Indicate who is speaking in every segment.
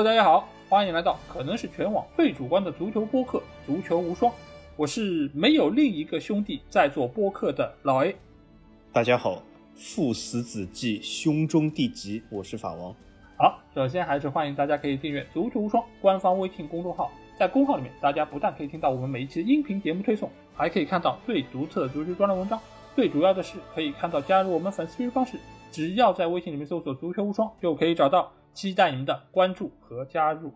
Speaker 1: Hello，大家好，欢迎来到可能是全网最主观的足球播客《足球无双》，我是没有另一个兄弟在做播客的老 A。
Speaker 2: 大家好，父死子继，兄终弟及，我是法王。
Speaker 1: 好，首先还是欢迎大家可以订阅《足球无双》官方微信公众号，在公号里面，大家不但可以听到我们每一期的音频节目推送，还可以看到最独特的足球专栏文章。最主要的是，可以看到加入我们粉丝群方式，只要在微信里面搜索“足球无双”就可以找到。期待您的关注和加入。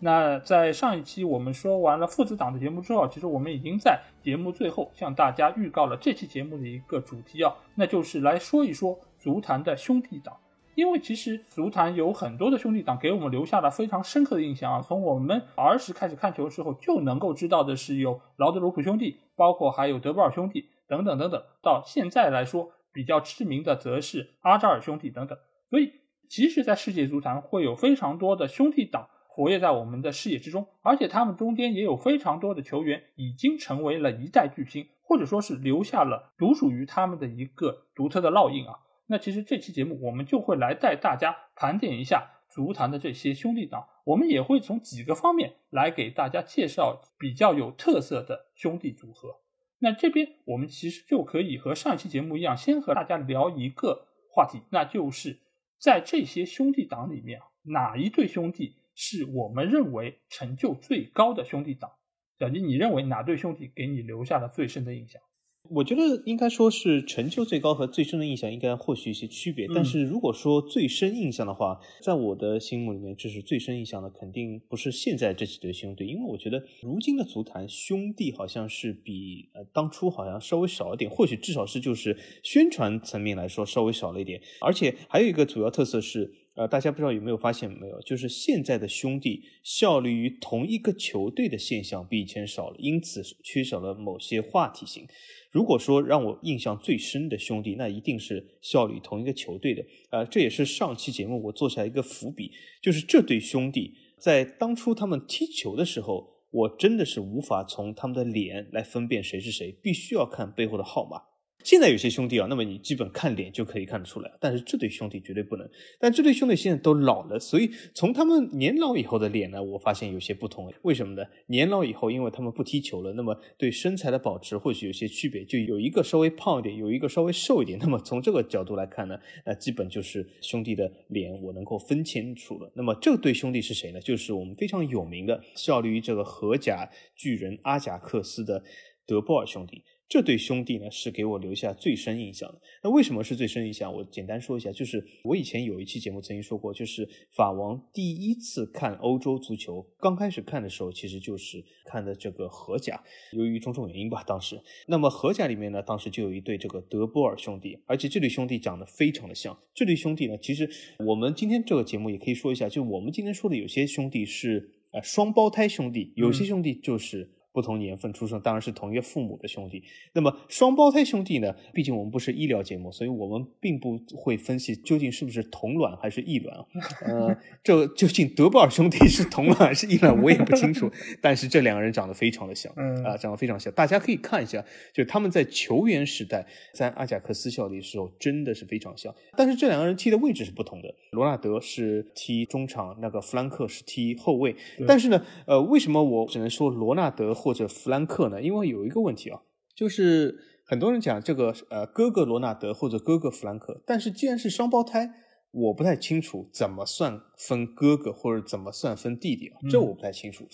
Speaker 1: 那在上一期我们说完了父子党的节目之后，其实我们已经在节目最后向大家预告了这期节目的一个主题啊，那就是来说一说足坛的兄弟党。因为其实足坛有很多的兄弟党给我们留下了非常深刻的印象啊。从我们儿时开始看球的时候就能够知道的是有劳德鲁普兄弟，包括还有德波尔兄弟等等等等。到现在来说比较知名的则是阿扎尔兄弟等等。所以。其实，在世界足坛会有非常多的兄弟党活跃在我们的视野之中，而且他们中间也有非常多的球员已经成为了一代巨星，或者说是留下了独属于他们的一个独特的烙印啊。那其实这期节目我们就会来带大家盘点一下足坛的这些兄弟党，我们也会从几个方面来给大家介绍比较有特色的兄弟组合。那这边我们其实就可以和上一期节目一样，先和大家聊一个话题，那就是。在这些兄弟党里面，哪一对兄弟是我们认为成就最高的兄弟党？小金，你认为哪对兄弟给你留下了最深的印象？
Speaker 2: 我觉得应该说是成就最高和最深的印象应该或许一些区别，但是如果说最深印象的话，在我的心目里面，这是最深印象的，肯定不是现在这几对兄弟，因为我觉得如今的足坛兄弟好像是比呃当初好像稍微少一点，或许至少是就是宣传层面来说稍微少了一点，而且还有一个主要特色是。呃，大家不知道有没有发现没有，就是现在的兄弟效力于同一个球队的现象比以前少了，因此缺少了某些话题性。如果说让我印象最深的兄弟，那一定是效力同一个球队的。呃，这也是上期节目我做下一个伏笔，就是这对兄弟在当初他们踢球的时候，我真的是无法从他们的脸来分辨谁是谁，必须要看背后的号码。现在有些兄弟啊，那么你基本看脸就可以看得出来，但是这对兄弟绝对不能。但这对兄弟现在都老了，所以从他们年老以后的脸呢，我发现有些不同。为什么呢？年老以后，因为他们不踢球了，那么对身材的保持或许有些区别，就有一个稍微胖一点，有一个稍微瘦一点。那么从这个角度来看呢，那基本就是兄弟的脸我能够分清楚了。那么这对兄弟是谁呢？就是我们非常有名的效力于这个荷甲巨人阿贾克斯的德波尔兄弟。这对兄弟呢，是给我留下最深印象的。那为什么是最深印象？我简单说一下，就是我以前有一期节目曾经说过，就是法王第一次看欧洲足球，刚开始看的时候，其实就是看的这个荷甲。由于种种原因吧，当时，那么荷甲里面呢，当时就有一对这个德波尔兄弟，而且这对兄弟长得非常的像。这对兄弟呢，其实我们今天这个节目也可以说一下，就我们今天说的有些兄弟是呃双胞胎兄弟，有些兄弟就是。不同年份出生，当然是同一个父母的兄弟。那么双胞胎兄弟呢？毕竟我们不是医疗节目，所以我们并不会分析究竟是不是同卵还是异卵。呃，这究竟德布尔兄弟是同卵还是异卵，我也不清楚。但是这两个人长得非常的像，啊，长得非常像。大家可以看一下，就他们在球员时代在阿贾克斯效力的时候，真的是非常像。但是这两个人踢的位置是不同的。罗纳德是踢中场，那个弗兰克是踢后卫。但是呢，呃，为什么我只能说罗纳德？或者弗兰克呢？因为有一个问题啊，就是很多人讲这个呃哥哥罗纳德或者哥哥弗兰克，但是既然是双胞胎，我不太清楚怎么算分哥哥或者怎么算分弟弟啊，这我不太清楚。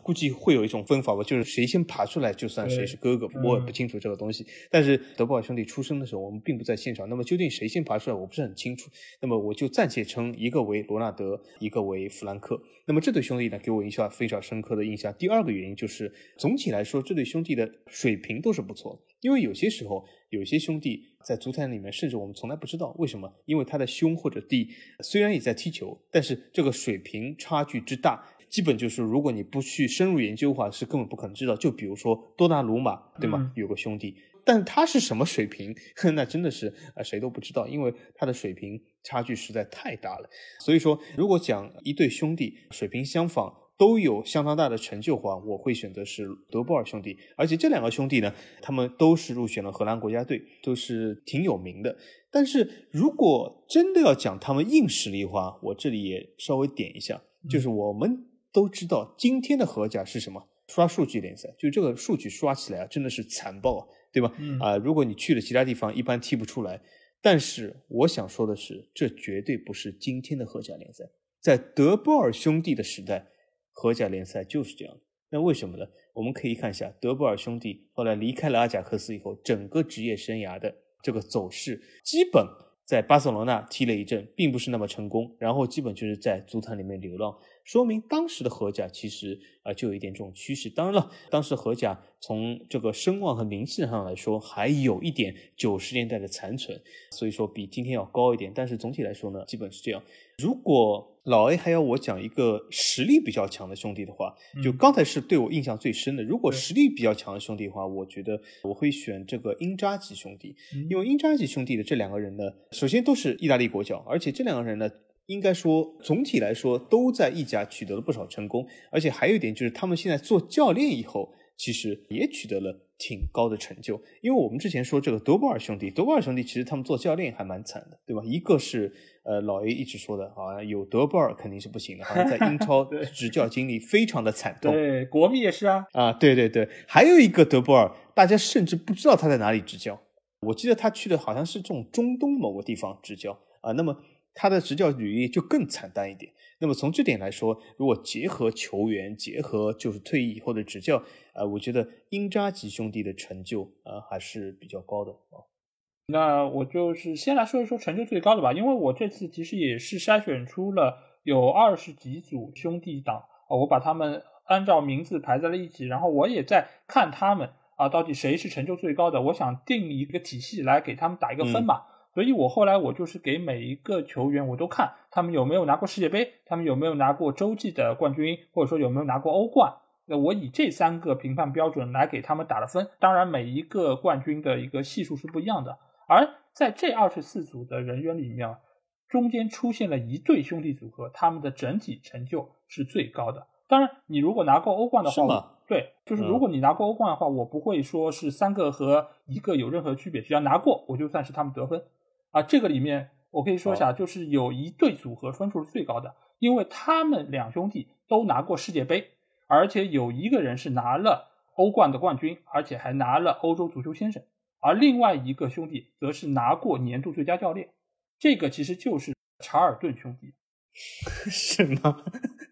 Speaker 2: 估计会有一种分法吧，就是谁先爬出来就算谁是哥哥，我也不清楚这个东西。但是德布尔兄弟出生的时候，我们并不在现场，那么究竟谁先爬出来，我不是很清楚。那么我就暂且称一个为罗纳德，一个为弗兰克。那么这对兄弟呢，给我印象非常深刻的印象。第二个原因就是，总体来说，这对兄弟的水平都是不错。因为有些时候，有些兄弟在足坛里面，甚至我们从来不知道为什么，因为他的兄或者弟虽然也在踢球，但是这个水平差距之大。基本就是，如果你不去深入研究的话，是根本不可能知道。就比如说多纳鲁马，对吗？有个兄弟，但他是什么水平，那真的是啊，谁都不知道，因为他的水平差距实在太大了。所以说，如果讲一对兄弟水平相仿，都有相当大的成就的话，我会选择是德布尔兄弟。而且这两个兄弟呢，他们都是入选了荷兰国家队，都是挺有名的。但是如果真的要讲他们硬实力的话，我这里也稍微点一下。就是我们都知道今天的荷甲是什么？刷数据联赛，就这个数据刷起来啊，真的是残暴，对吧？啊，如果你去了其他地方，一般踢不出来。但是我想说的是，这绝对不是今天的荷甲联赛，在德波尔兄弟的时代，荷甲联赛就是这样的。那为什么呢？我们可以看一下德波尔兄弟后来离开了阿贾克斯以后，整个职业生涯的这个走势，基本在巴塞罗那踢了一阵，并不是那么成功，然后基本就是在足坛里面流浪。说明当时的荷甲其实啊就有一点这种趋势。当然了，当时荷甲从这个声望和名气上来说，还有一点九十年代的残存，所以说比今天要高一点。但是总体来说呢，基本是这样。如果老 A 还要我讲一个实力比较强的兄弟的话，就刚才是对我印象最深的。如果实力比较强的兄弟的话，我觉得我会选这个英扎吉兄弟，因为英扎吉兄弟的这两个人呢，首先都是意大利国脚，而且这两个人呢。应该说，总体来说都在意甲取得了不少成功，而且还有一点就是，他们现在做教练以后，其实也取得了挺高的成就。因为我们之前说这个德波尔兄弟，德波尔兄弟其实他们做教练还蛮惨的，对吧？一个是呃老 A 一直说的，好像有德波尔肯定是不行的，好像在英超 执教经历非常的惨痛。
Speaker 1: 对，国米也是啊。
Speaker 2: 啊，对对对，还有一个德波尔，大家甚至不知道他在哪里执教。我记得他去的好像是这种中东某个地方执教啊。那么。他的执教履历就更惨淡一点。那么从这点来说，如果结合球员，结合就是退役以后的执教，呃，我觉得英扎吉兄弟的成就呃还是比较高的啊。
Speaker 1: 那我就是先来说一说成就最高的吧，因为我这次其实也是筛选出了有二十几组兄弟党啊，我把他们按照名字排在了一起，然后我也在看他们啊，到底谁是成就最高的，我想定一个体系来给他们打一个分嘛。所以我后来我就是给每一个球员，我都看他们有没有拿过世界杯，他们有没有拿过洲际的冠军，或者说有没有拿过欧冠。那我以这三个评判标准来给他们打了分。当然，每一个冠军的一个系数是不一样的。而在这二十四组的人员里面，中间出现了一对兄弟组合，他们的整体成就是最高的。当然，你如果拿过欧冠的话，对，就是如果你拿过欧冠的话，我不会说是三个和一个有任何区别，只要拿过，我就算是他们得分。啊，这个里面我可以说一下，就是有一对组合分数是最高的，因为他们两兄弟都拿过世界杯，而且有一个人是拿了欧冠的冠军，而且还拿了欧洲足球先生，而另外一个兄弟则是拿过年度最佳教练，这个其实就是查尔顿兄弟，
Speaker 2: 是吗？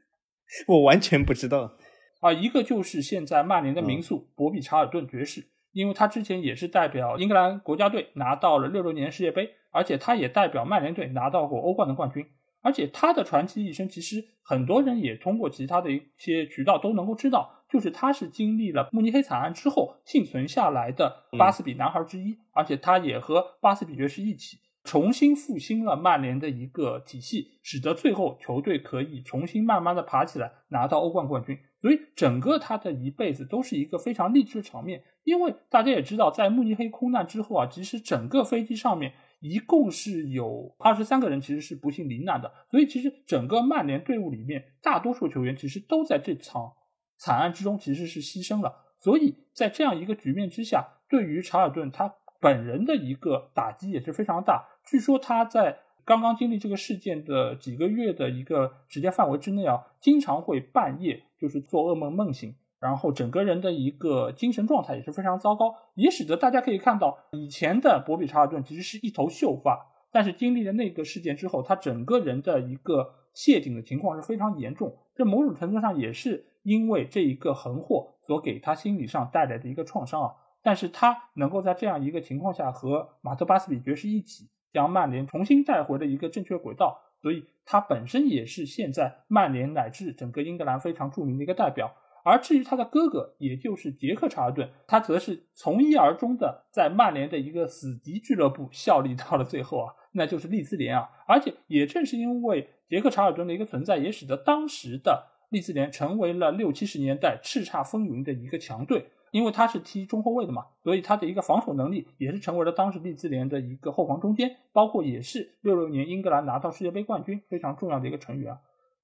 Speaker 2: 我完全不知道。
Speaker 1: 啊，一个就是现在曼联的名宿博比查尔顿爵士，因为他之前也是代表英格兰国家队拿到了六六年世界杯。而且他也代表曼联队拿到过欧冠的冠军，而且他的传奇一生，其实很多人也通过其他的一些渠道都能够知道，就是他是经历了慕尼黑惨案之后幸存下来的巴斯比男孩之一，而且他也和巴斯比爵士一起重新复兴了曼联的一个体系，使得最后球队可以重新慢慢的爬起来，拿到欧冠冠军。所以整个他的一辈子都是一个非常励志的场面，因为大家也知道，在慕尼黑空难之后啊，其实整个飞机上面。一共是有二十三个人，其实是不幸罹难的。所以，其实整个曼联队伍里面，大多数球员其实都在这场惨案之中其实是牺牲了。所以在这样一个局面之下，对于查尔顿他本人的一个打击也是非常大。据说他在刚刚经历这个事件的几个月的一个时间范围之内啊，经常会半夜就是做噩梦梦醒。然后整个人的一个精神状态也是非常糟糕，也使得大家可以看到，以前的博比查尔顿其实是一头秀发，但是经历了那个事件之后，他整个人的一个谢顶的情况是非常严重。这某种程度上也是因为这一个横祸所给他心理上带来的一个创伤啊。但是他能够在这样一个情况下和马特巴斯比爵士一起将曼联重新带回了一个正确轨道，所以他本身也是现在曼联乃至整个英格兰非常著名的一个代表。而至于他的哥哥，也就是杰克查尔顿，他则是从一而终的在曼联的一个死敌俱乐部效力到了最后啊，那就是利兹联啊。而且也正是因为杰克查尔顿的一个存在，也使得当时的利兹联成为了六七十年代叱咤风云的一个强队。因为他是踢中后卫的嘛，所以他的一个防守能力也是成为了当时利兹联的一个后防中间，包括也是六六年英格兰拿到世界杯冠军非常重要的一个成员。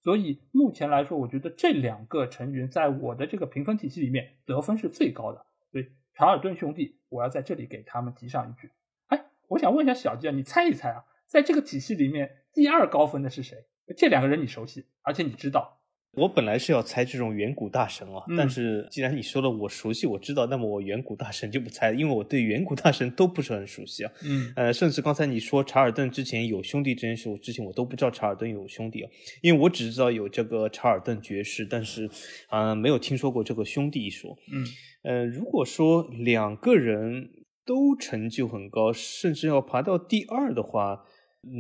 Speaker 1: 所以目前来说，我觉得这两个成员在我的这个评分体系里面得分是最高的。所以查尔顿兄弟，我要在这里给他们提上一句。哎，我想问一下小季啊，你猜一猜啊，在这个体系里面第二高分的是谁？这两个人你熟悉，而且你知道
Speaker 2: 我本来是要猜这种远古大神啊，
Speaker 1: 嗯
Speaker 2: 但是既然你说了我熟悉，我知道，那么我远古大神就不猜了，因为我对远古大神都不是很熟悉啊。
Speaker 1: 嗯
Speaker 2: 呃，甚至刚才你说查尔顿之前有兄弟这件事，我之前我都不知道查尔顿有兄弟啊，因为我只知道有这个查尔顿爵士，但是啊、呃没有听说过这个兄弟一说。
Speaker 1: 嗯
Speaker 2: 呃，如果说两个人都成就很高，甚至要爬到第二的话，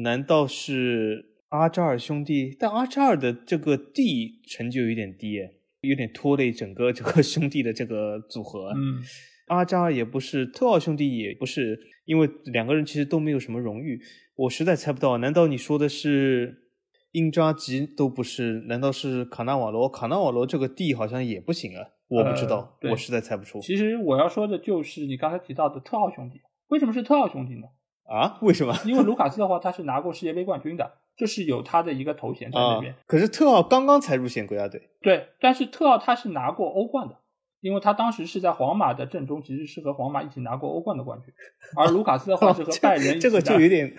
Speaker 2: 难道是阿扎尔兄弟？但阿扎尔的这个弟成就有点低耶，有点拖累整个这个兄弟的这个组合。
Speaker 1: 嗯
Speaker 2: 阿扎尔也不是，特奥兄弟也不是，因为两个人其实都没有什么荣誉，我实在猜不到。难道你说的是英扎吉都不是？难道是卡纳瓦罗？卡纳瓦罗这个弟好像也不行啊，我不知道，
Speaker 1: 呃
Speaker 2: 我实在猜不出
Speaker 1: 其实我要说的就是你刚才提到的特奥兄弟。为什么是特奥兄弟呢？
Speaker 2: 啊？为什么？
Speaker 1: 因为卢卡斯的话，他是拿过世界杯冠军的，这是有他的一个头衔在那
Speaker 2: 啊
Speaker 1: 边。，
Speaker 2: 可是特奥刚刚才入选国家队，
Speaker 1: 对，但是特奥他是拿过欧冠的，因为他当时是在皇马的阵中，其实是和皇马一起拿过欧冠的冠军。而卢卡斯的话是和拜仁
Speaker 2: 这个就有点。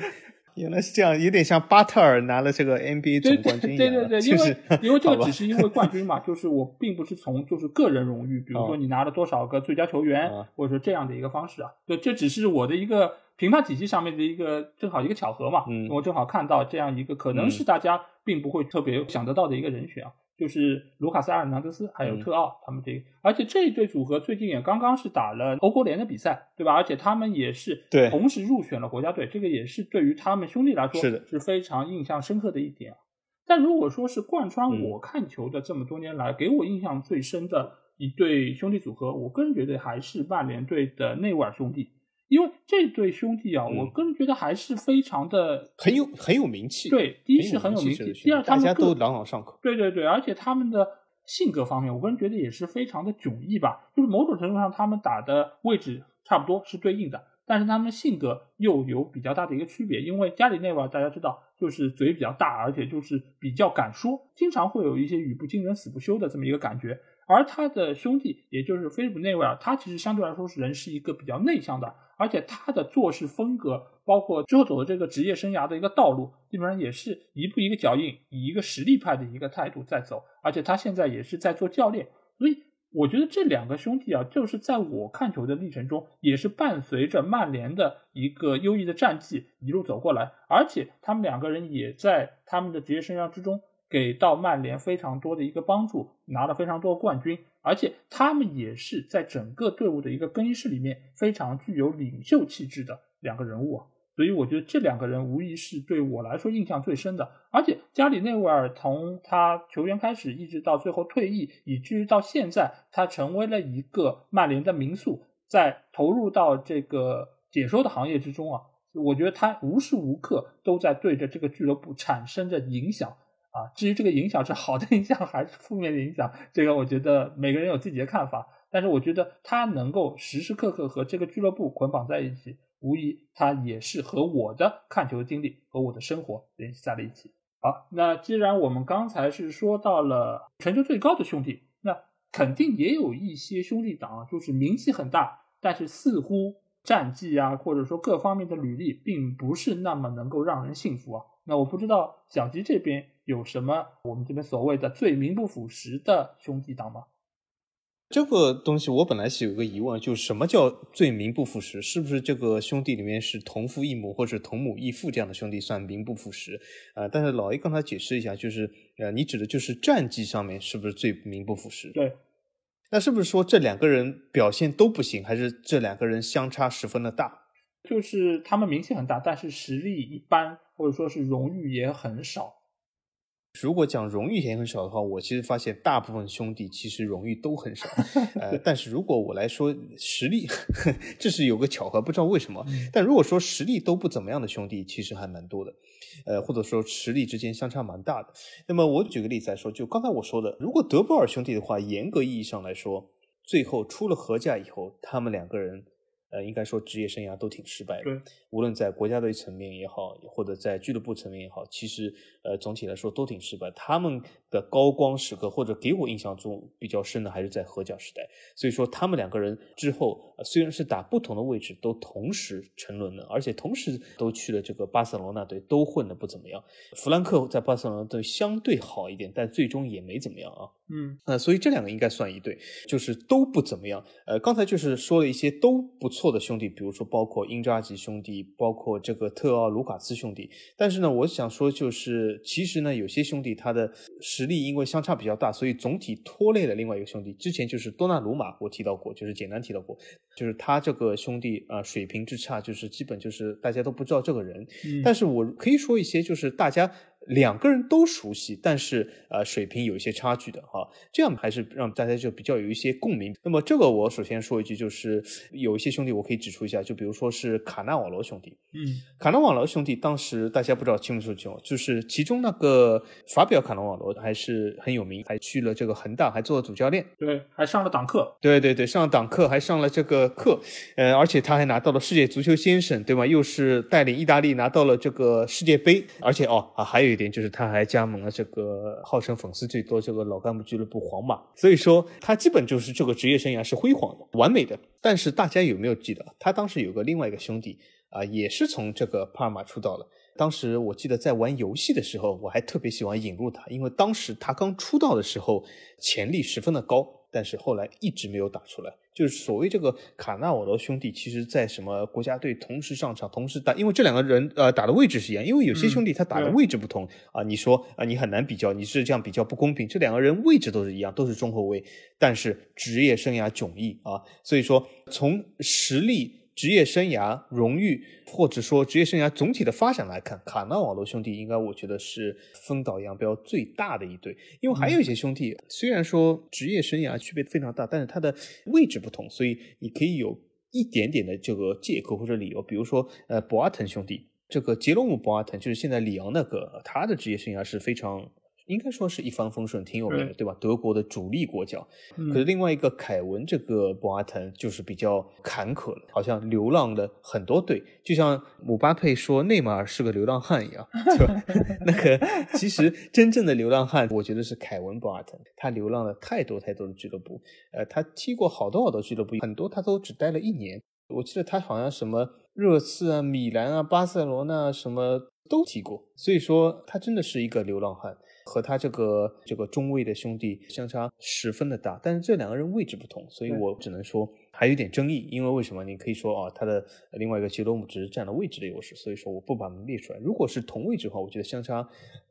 Speaker 2: 原来是这样，有点像巴特尔拿了这个 NBA
Speaker 1: 对
Speaker 2: 总冠军一样，
Speaker 1: 对对对，因为
Speaker 2: 就是
Speaker 1: 因为 这个只是因为冠军嘛，就是我并不是从就是个人荣誉，比如说
Speaker 2: 哦
Speaker 1: 你拿了多少个最佳球员，
Speaker 2: 啊
Speaker 1: 或者说这样的一个方式啊，对，这只是我的一个评判体系上面的一个正好一个巧合嘛，
Speaker 2: 嗯
Speaker 1: 我正好看到这样一个可能是大家并不会特别想得到的一个人选啊。就是卢卡斯·阿尔南德斯还有
Speaker 2: 嗯
Speaker 1: 特奥他们这个，而且这一对组合最近也刚刚是打了欧国联的比赛，对吧？而且他们也是
Speaker 2: 对
Speaker 1: 同时入选了国家队，这个也是对于他们兄弟来说
Speaker 2: 是
Speaker 1: 非常印象深刻的一点啊。但如果说是贯穿
Speaker 2: 嗯
Speaker 1: 我看球的这么多年来，给我印象最深的一对兄弟组合，我个人觉得还是曼联队的内维尔兄弟，因为这对兄弟啊，
Speaker 2: 嗯
Speaker 1: 我个人觉得还是非常的
Speaker 2: 很有很有名气。
Speaker 1: 对，第一是很有名气，
Speaker 2: 这个
Speaker 1: 第二他们
Speaker 2: 大家都朗朗上口。
Speaker 1: 对对对，而且他们的性格方面，我个人觉得也是非常的迥异吧。就是某种程度上，他们打的位置差不多是对应的，但是他们性格又有比较大的一个区别。因为加里内瓦大家知道，就是嘴比较大，而且就是比较敢说，经常会有一些语不惊人死不休的这么一个感觉。而他的兄弟，也就是菲利普内维尔，他其实相对来说是人是一个比较内向的，而且他的做事风格，包括之后走的这个职业生涯的一个道路，基本上也是一步一个脚印，以一个实力派的一个态度在走。而且他现在也是在做教练，所以我觉得这两个兄弟啊，就是在我看球的历程中，也是伴随着曼联的一个优异的战绩一路走过来，而且他们两个人也在他们的职业生涯之中。给到曼联非常多的一个帮助，拿了非常多的冠军，而且他们也是在整个队伍的一个更衣室里面非常具有领袖气质的两个人物啊。所以我觉得这两个人无疑是对我来说印象最深的。而且加里内维尔从他球员开始，一直到最后退役，以至于到现在，他成为了一个曼联的名宿，在投入到这个解说的行业之中啊，我觉得他无时无刻都在对着这个俱乐部产生着影响。啊，至于这个影响是好的 影响还是负面的影响，这个我觉得每个人有自己的看法。但是我觉得他能够时时刻刻和这个俱乐部捆绑在一起，无疑他也是和我的看球经历和我的生活联系在了一起。好，那既然我们刚才是说到了全球最高的兄弟，那肯定也有一些兄弟党啊，就是名气很大，但是似乎战绩啊，或者说各方面的履历，并不是那么能够让人信服啊。那我不知道小吉这边有什么我们这边所谓的最名不符实的兄弟党吗？
Speaker 2: 这个东西我本来是有个疑问，就是什么叫最名不符实？是不是这个兄弟里面是同父异母或者同母异父这样的兄弟算名不符实？啊、但是老 A 刚才解释一下，就是呃，你指的就是战绩上面是不是最名不符实？
Speaker 1: 对，
Speaker 2: 那是不是说这两个人表现都不行，还是这两个人相差十分的大？
Speaker 1: 就是他们名气很大，但是实力一般，或者说是荣誉也很少。
Speaker 2: 如果讲荣誉也很少的话，我其实发现大部分兄弟其实荣誉都很少。呃，但是如果我来说实力，这是有个巧合，不知道为什么。但如果说实力都不怎么样的兄弟，其实还蛮多的。呃，或者说实力之间相差蛮大的。那么我举个例子来说，就刚才我说的，如果德布尔兄弟的话，严格意义上来说，最后出了合价以后，他们两个人。呃，应该说职业生涯都挺失败的。
Speaker 1: 对，
Speaker 2: 无论在国家队层面也好，或者在俱乐部层面也好，其实呃，总体来说都挺失败。他们的高光时刻，或者给我印象中比较深的，还是在合脚时代。所以说，他们两个人之后虽然是打不同的位置，都同时沉沦了，而且同时都去了这个巴塞罗那队，都混得不怎么样。弗兰克在巴塞罗那队相对好一点，但最终也没怎么样啊。
Speaker 1: 嗯，
Speaker 2: 呃，所以这两个应该算一对，就是都不怎么样。呃，刚才就是说了一些都不错的兄弟，比如说包括英扎吉兄弟，包括这个特奥卢卡斯兄弟。但是呢，我想说就是，其实呢，有些兄弟他的实力因为相差比较大，所以总体拖累了另外一个兄弟。之前就是多纳鲁马，我提到过，就是简单提到过，就是他这个兄弟啊，水平之差，就是基本就是大家都不知道这个人。但是我可以说一些，就是大家。两个人都熟悉，但是呃水平有一些差距的哈，这样还是让大家就比较有一些共鸣。那么这个我首先说一句，就是有一些兄弟我可以指出一下，就比如说是卡纳瓦罗兄弟，
Speaker 1: 嗯，
Speaker 2: 卡纳瓦罗兄弟当时大家不知道清不清楚，就是其中那个法比奥卡纳瓦罗还是很有名，还去了这个恒大，还做了主教练，
Speaker 1: 对，还上了党课，
Speaker 2: 对对对，上了党课，还上了这个课，呃，而且他还拿到了世界足球先生，对吗？又是带领意大利拿到了这个世界杯，而且哦啊还有。一点就是他还加盟了这个号称粉丝最多这个老干部俱乐部皇马，所以说他基本就是这个职业生涯是辉煌的、完美的。但是大家有没有记得，他当时有个另外一个兄弟啊，也是从这个帕尔马出道了。当时我记得在玩游戏的时候，我还特别喜欢引入他，因为当时他刚出道的时候潜力十分的高，但是后来一直没有打出来。就是所谓这个卡纳瓦罗兄弟，其实在什么国家队同时上场、同时打，因为这两个人呃打的位置是一样，因为有些兄弟他打的位置不同啊，你说啊你很难比较，你是这样比较不公平。这两个人位置都是一样，都是中后卫，但是职业生涯迥异啊，所以说从实力。职业生涯荣誉，或者说职业生涯总体的发展来看，卡纳瓦罗兄弟应该我觉得是分道扬镳最大的一对。因为还有一些兄弟，虽然说职业生涯区别非常大，但是他的位置不同，所以你可以有一点点的这个借口或者理由。比如说，呃，博阿滕兄弟，这个杰罗姆·博阿滕就是现在里昂那个，他的职业生涯是非常。应该说是一帆风顺，挺有名的，对吧？德国的主力国脚。可是另外一个凯文，这个博阿滕就是比较坎坷了，好像流浪了很多队，就像姆巴佩说内马尔是个流浪汉一样，对吧？那个其实真正的流浪汉，我觉得是凯文博阿滕，他流浪了太多太多的俱乐部，呃，他踢过好多好多俱乐部，很多他都只待了一年。我记得他好像什么热刺啊、米兰啊、巴塞罗那什么都踢过，所以说他真的是一个流浪汉。和他这个这个中卫的兄弟相差十分的大，但是这两个人位置不同，所以我只能说还有点争议。因为为什么？你可以说啊，他的另外一个吉罗姆只是占了位置的优势，所以说我不把他们列出来。如果是同位置的话，我觉得相差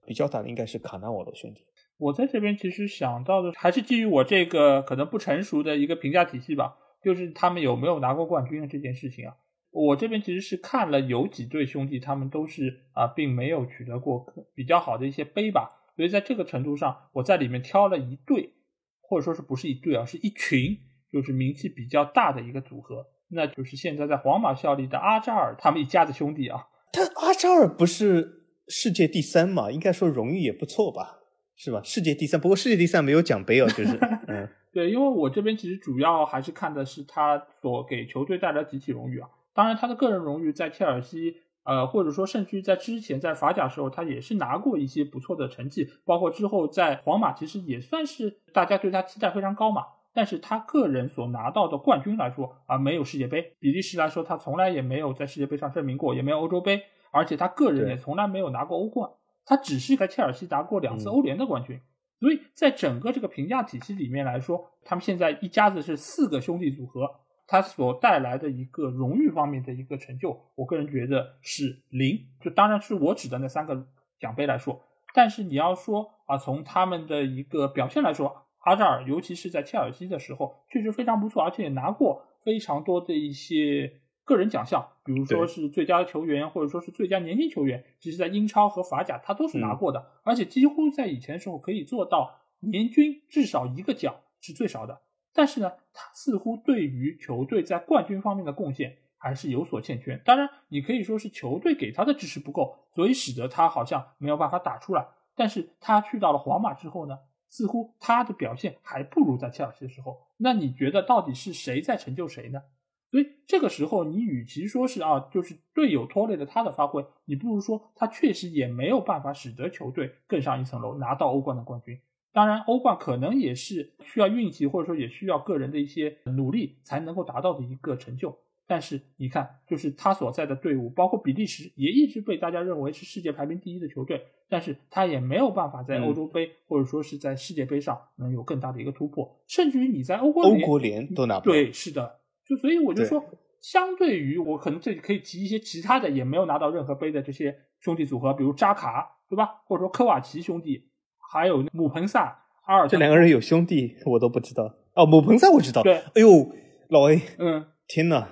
Speaker 2: 比较大的应该是卡纳瓦罗兄弟。
Speaker 1: 我在这边其实想到的还是基于我这个可能不成熟的一个评价体系吧，就是他们有没有拿过冠军的这件事情啊。我这边其实是看了有几对兄弟，他们都是啊，并没有取得过比较好的一些杯吧。所以在这个程度上，我在里面挑了一对，或者说是不是一对啊，是一群，就是名气比较大的一个组合，那就是现在在皇马效力的阿扎尔他们一家子兄弟啊。
Speaker 2: 他阿扎尔不是世界第三嘛？应该说荣誉也不错吧？是吧？世界第三，不过世界第三没有奖杯哦，就是 嗯，
Speaker 1: 对，因为我这边其实主要还是看的是他所给球队带来集体荣誉啊，当然他的个人荣誉在切尔西。呃，或者说，甚至于在之前在法甲时候，他也是拿过一些不错的成绩，包括之后在皇马，其实也算是大家对他期待非常高嘛。但是他个人所拿到的冠军来说啊，没有世界杯。比利时来说，他从来也没有在世界杯上证明过，也没有欧洲杯，而且他个人也从来没有拿过欧冠。他只是在切尔西拿过两次欧联的冠军。所以在整个这个评价体系里面来说，他们现在一家子是四个兄弟组合。他所带来的一个荣誉方面的一个成就，我个人觉得是零。就当然是我指的那三个奖杯来说，但是你要说啊，从他们的一个表现来说，阿扎尔尤其是在切尔西的时候，确实非常不错，而且也拿过非常多的一些个人奖项，比如说是最佳球员，或者说是最佳年轻球员。其实，在英超和法甲，他都是拿过的，而且几乎在以前的时候可以做到年均至少一个奖是最少的。但是呢，他似乎对于球队在冠军方面的贡献还是有所欠缺。当然，你可以说是球队给他的支持不够，所以使得他好像没有办法打出来。但是他去到了皇马之后呢，似乎他的表现还不如在切尔西的时候。那你觉得到底是谁在成就谁呢？所以这个时候，你与其说是啊，就是队友拖累了他的发挥，你不如说他确实也没有办法使得球队更上一层楼，拿到欧冠的冠军。当然，欧冠可能也是需要运气，或者说也需要个人的一些努力才能够达到的一个成就。但是你看，就是他所在的队伍，包括比利时，也一直被大家认为是世界排名第一的球队，但是他也没有办法在欧洲杯或者说是在世界杯上能有更大的一个突破，甚至于你在欧
Speaker 2: 欧国联都拿不
Speaker 1: 对，是的，就所以我就说，相对于我可能这里可以提一些其他的也没有拿到任何杯的这些兄弟组合，比如扎卡，对吧？或者说科瓦奇兄弟，还有姆彭萨、阿尔
Speaker 2: 这两个人有兄弟，我都不知道哦。姆彭萨我知道，
Speaker 1: 对，
Speaker 2: 哎呦，老 A，
Speaker 1: 嗯，
Speaker 2: 天呐！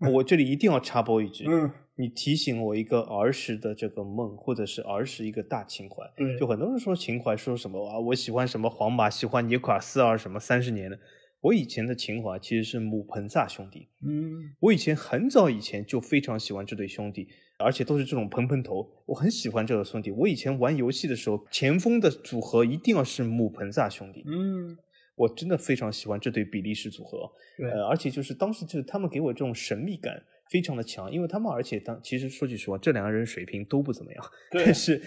Speaker 2: 我这里一定要插播一句，
Speaker 1: 嗯，
Speaker 2: 你提醒我一个儿时的这个梦，或者是儿时一个大情怀。
Speaker 1: 嗯，
Speaker 2: 就很多人说情怀，说什么啊，我喜欢什么皇马，喜欢尼卡斯尔什么三十年的。我以前的情怀其实是姆彭萨兄弟。
Speaker 1: 嗯，
Speaker 2: 我以前很早以前就非常喜欢这对兄弟，而且都是这种蓬蓬头，我很喜欢这个兄弟。我以前玩游戏的时候，前锋的组合一定要是姆彭萨兄弟。
Speaker 1: 嗯。
Speaker 2: 我真的非常喜欢这对比利时组合，呃，而且就是当时就是他们给我这种神秘感非常的强，因为他们而且当其实说句实话，这两个人水平都不怎么样，但是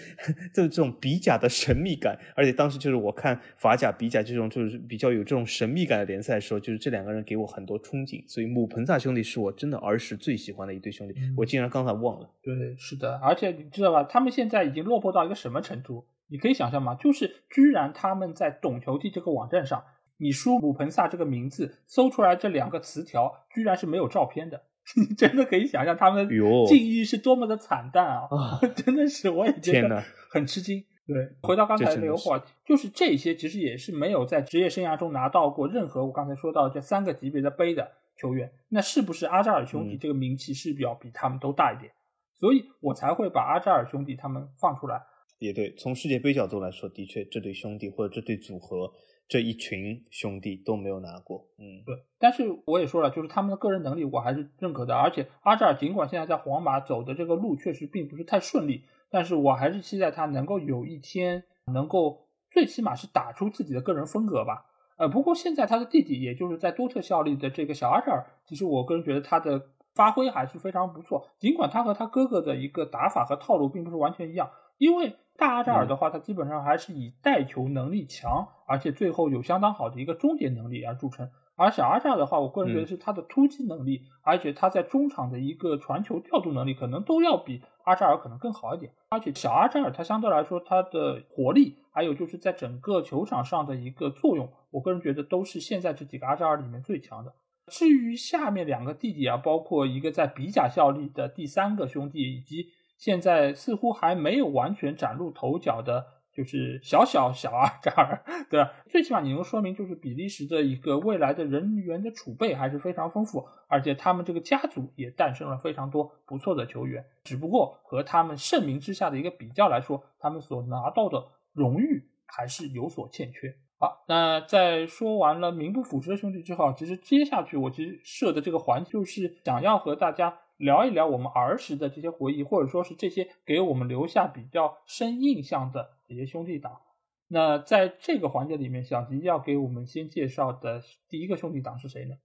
Speaker 2: 就这种比甲的神秘感，而且当时就是我看法甲、比甲这种就是比较有这种神秘感的联赛的时候，就是这两个人给我很多憧憬，所以姆彭萨兄弟是我真的儿时最喜欢的一对兄弟，我竟然刚才忘了。
Speaker 1: 对，是的，而且你知道吧，他们现在已经落魄到一个什么程度？你可以想象吗？就是居然他们在懂球帝这个网站上。你输姆彭萨这个名字，搜出来这两个词条，居然是没有照片的，你 真的可以想象他们的境遇是多么的惨淡啊！真的是，我也觉得很吃惊。对，回到刚才那个话题，就是这些其实也是没有在职业生涯中拿到过任何我刚才说到这三个级别的杯的球员，那是不是阿扎尔兄弟这个名气是要比他们都大一点？所以我才会把阿扎尔兄弟他们放出来。
Speaker 2: 也对，从世界杯角度来说，的确这对兄弟或者这对组合。这一群兄弟都没有拿过，嗯，
Speaker 1: 对。但是我也说了，就是他们的个人能力我还是认可的。而且阿扎尔尽管现在在皇马走的这个路确实并不是太顺利，但是我还是期待他能够有一天能够最起码是打出自己的个人风格吧。呃，不过现在他的弟弟，也就是在多特效力的这个小阿扎尔，其实我个人觉得他的发挥还是非常不错。尽管他和他哥哥的一个打法和套路并不是完全一样，因为。大阿扎尔的话，他基本上还是以带球能力强，而且最后有相当好的一个终结能力而著称。而小阿扎尔的话，我个人觉得是他的突击能力，而且他在中场的一个传球调度能力，可能都要比阿扎尔可能更好一点。而且小阿扎尔他相对来说他的活力，还有就是在整个球场上的一个作用，我个人觉得都是现在这几个阿扎尔里面最强的。至于下面两个弟弟啊，包括一个在比甲效力的第三个兄弟，以及。现在似乎还没有完全崭露头角的，就是小小小阿扎尔，对吧？最起码你能说明，就是比利时的一个未来的人员的储备还是非常丰富，而且他们这个家族也诞生了非常多不错的球员。只不过和他们盛名之下的一个比较来说，他们所拿到的荣誉还是有所欠缺。好，那在说完了名不副实的兄弟之后，其实接下去我其实设的这个环就是想要和大家。聊一聊我们儿时的这些回忆，或者说是这些给我们留下比较深印象的这些兄弟党。那在这个环节里面，小吉要给我们先介绍的第一个兄弟党是谁呢？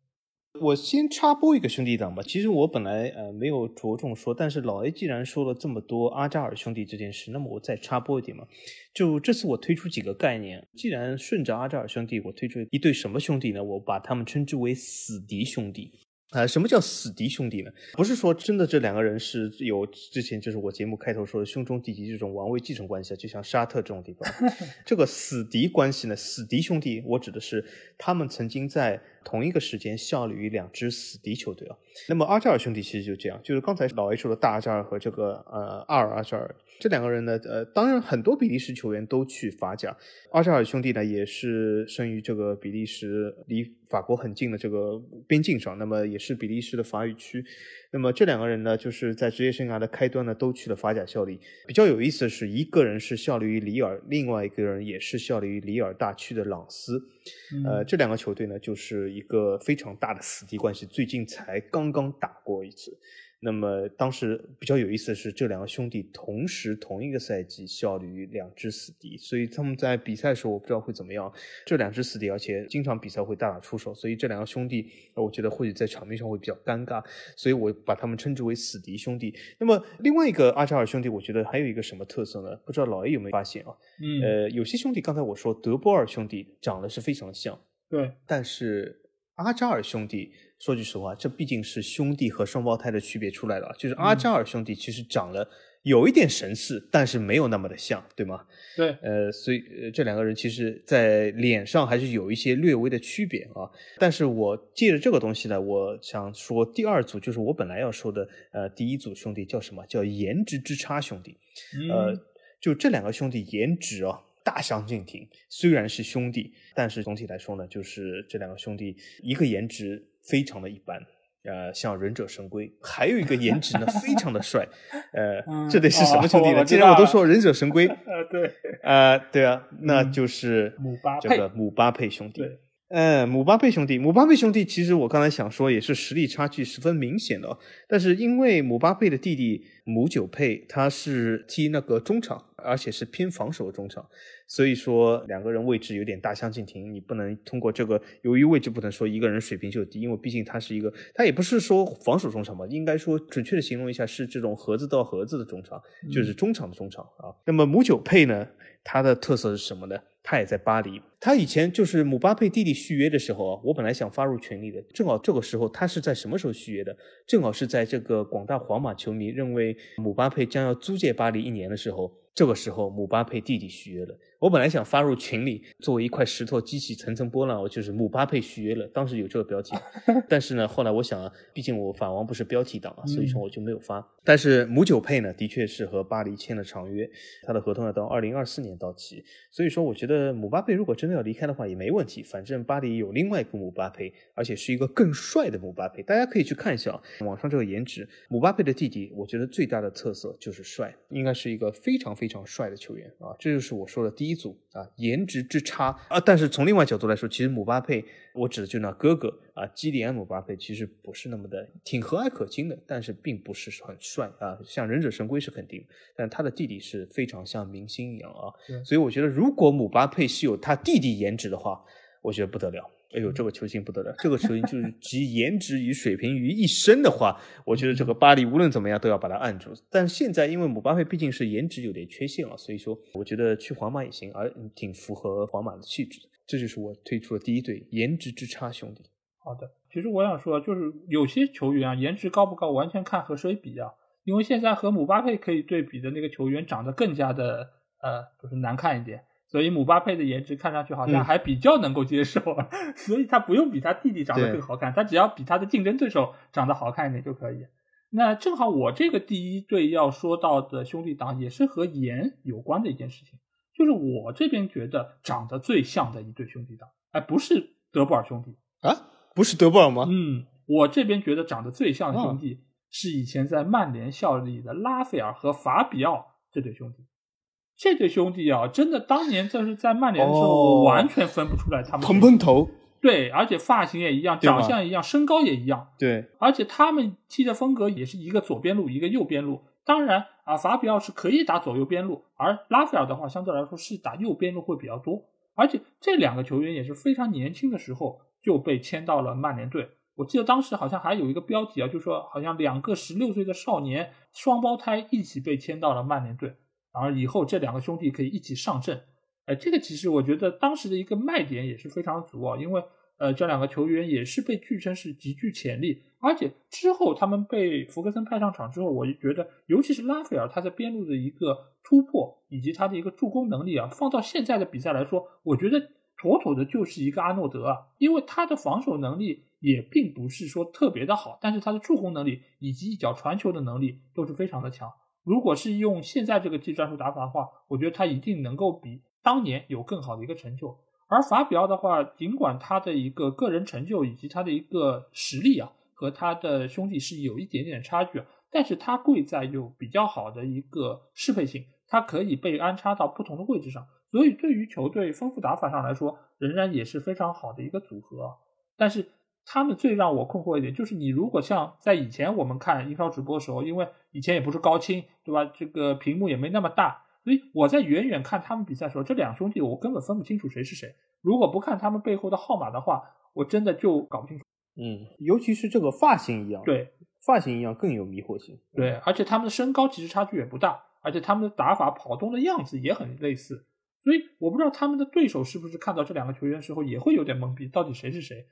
Speaker 2: 我先插播一个兄弟党吧。其实我本来呃没有着重说，但是老 A 既然说了这么多阿扎尔兄弟这件事，那么我再插播一点嘛。就这次我推出几个概念，既然顺着阿扎尔兄弟，我推出一对什么兄弟呢？我把他们称之为死敌兄弟。啊，什么叫死敌兄弟呢？不是说真的这两个人是有之前就是我节目开头说的兄终弟及这种王位继承关系啊，就像沙特这种地方，这个死敌关系呢，死敌兄弟，我指的是他们曾经在同一个时间效力于两支死敌球队啊。那么阿扎尔兄弟其实就这样，就是刚才老 A 说的大阿扎尔和这个呃阿尔阿扎尔。这两个人呢，呃，当然很多比利时球员都去法甲。阿扎尔兄弟呢，也是生于这个比利时离法国很近的这个边境上，那么也是比利时的法语区。那么这两个人呢，就是在职业生涯的开端呢，都去了法甲效力。比较有意思的是，一个人是效力于里尔，另外一个人也是效力于里尔大区的朗斯。呃，这两个球队呢，就是一个非常大的死敌关系，最近才刚刚打过一次。那么当时比较有意思的是，这两个兄弟同时同一个赛季效力于两支死敌，所以他们在比赛的时候我不知道会怎么样。这两支死敌，而且经常比赛会大打出手，所以这两个兄弟，我觉得或许在场面上会比较尴尬，所以我把他们称之为死敌兄弟。那么另外一个阿扎尔兄弟，我觉得还有一个什么特色呢？不知道老 A 有没有发现啊？
Speaker 1: 嗯，
Speaker 2: 呃，有些兄弟刚才我说德波尔兄弟长得是非常像，
Speaker 1: 对，
Speaker 2: 但是阿扎尔兄弟。说句实话，这毕竟是兄弟和双胞胎的区别出来了。就是阿扎尔兄弟其实长了有一点神似，但是没有那么的像，对吗？
Speaker 1: 对，
Speaker 2: 呃，所以呃这两个人其实在脸上还是有一些略微的区别啊。但是我借着这个东西呢，我想说第二组就是我本来要说的，呃，第一组兄弟叫什么？叫颜值之差兄弟。呃，就这两个兄弟颜值啊。大相径庭，虽然是兄弟，但是总体来说呢，就是这两个兄弟，一个颜值非常的一般，呃，像忍者神龟；还有一个颜值呢，非常的帅，呃，这得是什么兄弟呢？既然我都说忍者神龟，
Speaker 1: 呃，对，
Speaker 2: 呃，对啊，那就是
Speaker 1: 姆巴
Speaker 2: 这个姆巴佩兄弟。嗯，姆巴佩兄弟，姆巴佩兄弟，其实我刚才想说，也是实力差距十分明显的。但是因为姆巴佩的弟弟姆九佩，他是踢那个中场，而且是偏防守的中场，所以说两个人位置有点大相径庭。你不能通过这个，由于位置不能说一个人水平就低，因为毕竟他是一个，他也不是说防守中场嘛，应该说准确的形容一下是这种盒子到盒子的中场，就是中场的中场啊。那么姆九佩呢，他的特色是什么呢？他也在巴黎。他以前就是姆巴佩弟弟续约的时候啊，我本来想发入群里的，正好这个时候他是在什么时候续约的？正好是在这个广大皇马球迷认为姆巴佩将要租借巴黎一年的时候，这个时候姆巴佩弟弟续约了。我本来想发入群里，作为一块石头激起层层波浪，我就是姆巴佩续约了，当时有这个标题。但是呢，后来我想啊，毕竟我法王不是标题党啊，所以说我就没有发。但是姆九佩呢，的确是和巴黎签了长约，他的合同要到二零二四年到期。所以说，我觉得姆巴佩如果真的要离开的话也没问题，反正巴黎有另外一个姆巴佩，而且是一个更帅的姆巴佩。大家可以去看一下网上这个颜值，姆巴佩的弟弟，我觉得最大的特色就是帅，应该是一个非常非常帅的球员啊。这就是我说的第一。组啊，颜值之差啊，但是从另外角度来说，其实姆巴佩，我指的就那哥哥啊，基里安姆巴佩，其实不是那么的挺和蔼可亲的，但是并不是很帅啊，像忍者神龟是肯定，但他的弟弟是非常像明星一样啊，所以我觉得如果姆巴佩是有他弟弟颜值的话，我觉得不得了。哎呦，这个球星不得了！这个球星就是集颜值与水平于一身的话，我觉得这个巴黎无论怎么样都要把他按住。但现在因为姆巴佩毕竟是颜值有点缺陷了，所以说我觉得去皇马也行，而挺符合皇马的气质。这就是我推出的第一对颜值之差兄弟。
Speaker 1: 好的，其实我想说，就是有些球员啊，颜值高不高，完全看和谁比啊。因为现在和姆巴佩可以对比的那个球员，长得更加的呃，就是难看一点。所以姆巴佩的颜值看上去好像还比较能够接受，所以他不用比他弟弟长得更好看，他只要比他的竞争对手长得好看一点就可以。那正好我这个第一对要说到的兄弟档也是和颜有关的一件事情，就是我这边觉得长得最像的一对兄弟档，哎，不是德布尔兄弟
Speaker 2: 啊，不是德布尔吗？
Speaker 1: 嗯，我这边觉得长得最像的兄弟是以前在曼联效力的拉斐尔和法比奥这对兄弟。这对兄弟啊，真的当年就是在曼联的时候，我完全分不出来他们。
Speaker 2: 蓬蓬头，
Speaker 1: 对，而且发型也一样，长相一样，身高也一样，
Speaker 2: 对，
Speaker 1: 而且他们踢的风格也是一个左边路，一个右边路。当然啊，法比奥是可以打左右边路，而拉斐尔的话相对来说是打右边路会比较多。而且这两个球员也是非常年轻的时候就被签到了曼联队。我记得当时好像还有一个标题啊，就说好像两个十六岁的少年双胞胎一起被签到了曼联队。而以后这两个兄弟可以一起上阵，哎，这个其实我觉得当时的一个卖点也是非常足啊，因为呃这两个球员也是被据称是极具潜力，而且之后他们被福格森派上场之后，我就觉得尤其是拉斐尔他在边路的一个突破以及他的一个助攻能力啊，放到现在的比赛来说，我觉得妥妥的就是一个阿诺德啊，因为他的防守能力也并不是说特别的好，但是他的助攻能力以及一脚传球的能力都是非常的强。如果是用现在这个技战术打法的话，我觉得他一定能够比当年有更好的一个成就。而法比奥的话，尽管他的一个个人成就以及他的一个实力啊，和他的兄弟是有一点点差距，但是他贵在有比较好的一个适配性，他可以被安插到不同的位置上，所以对于球队丰富打法上来说，仍然也是非常好的一个组合。但是他们最让我困惑一点就是，你如果像在以前我们看英超直播的时候，因为以前也不是高清，对吧？这个屏幕也没那么大，所以我在远远看他们比赛的时候，这两兄弟我根本分不清楚谁是谁。如果不看他们背后的号码的话，我真的就搞不清楚。
Speaker 2: 嗯，尤其是这个发型一样，
Speaker 1: 对，
Speaker 2: 发型一样更有迷惑性。
Speaker 1: 对，而且他们的身高其实差距也不大，而且他们的打法、跑动的样子也很类似。所以我不知道他们的对手是不是看到这两个球员的时候也会有点懵逼，到底谁是谁？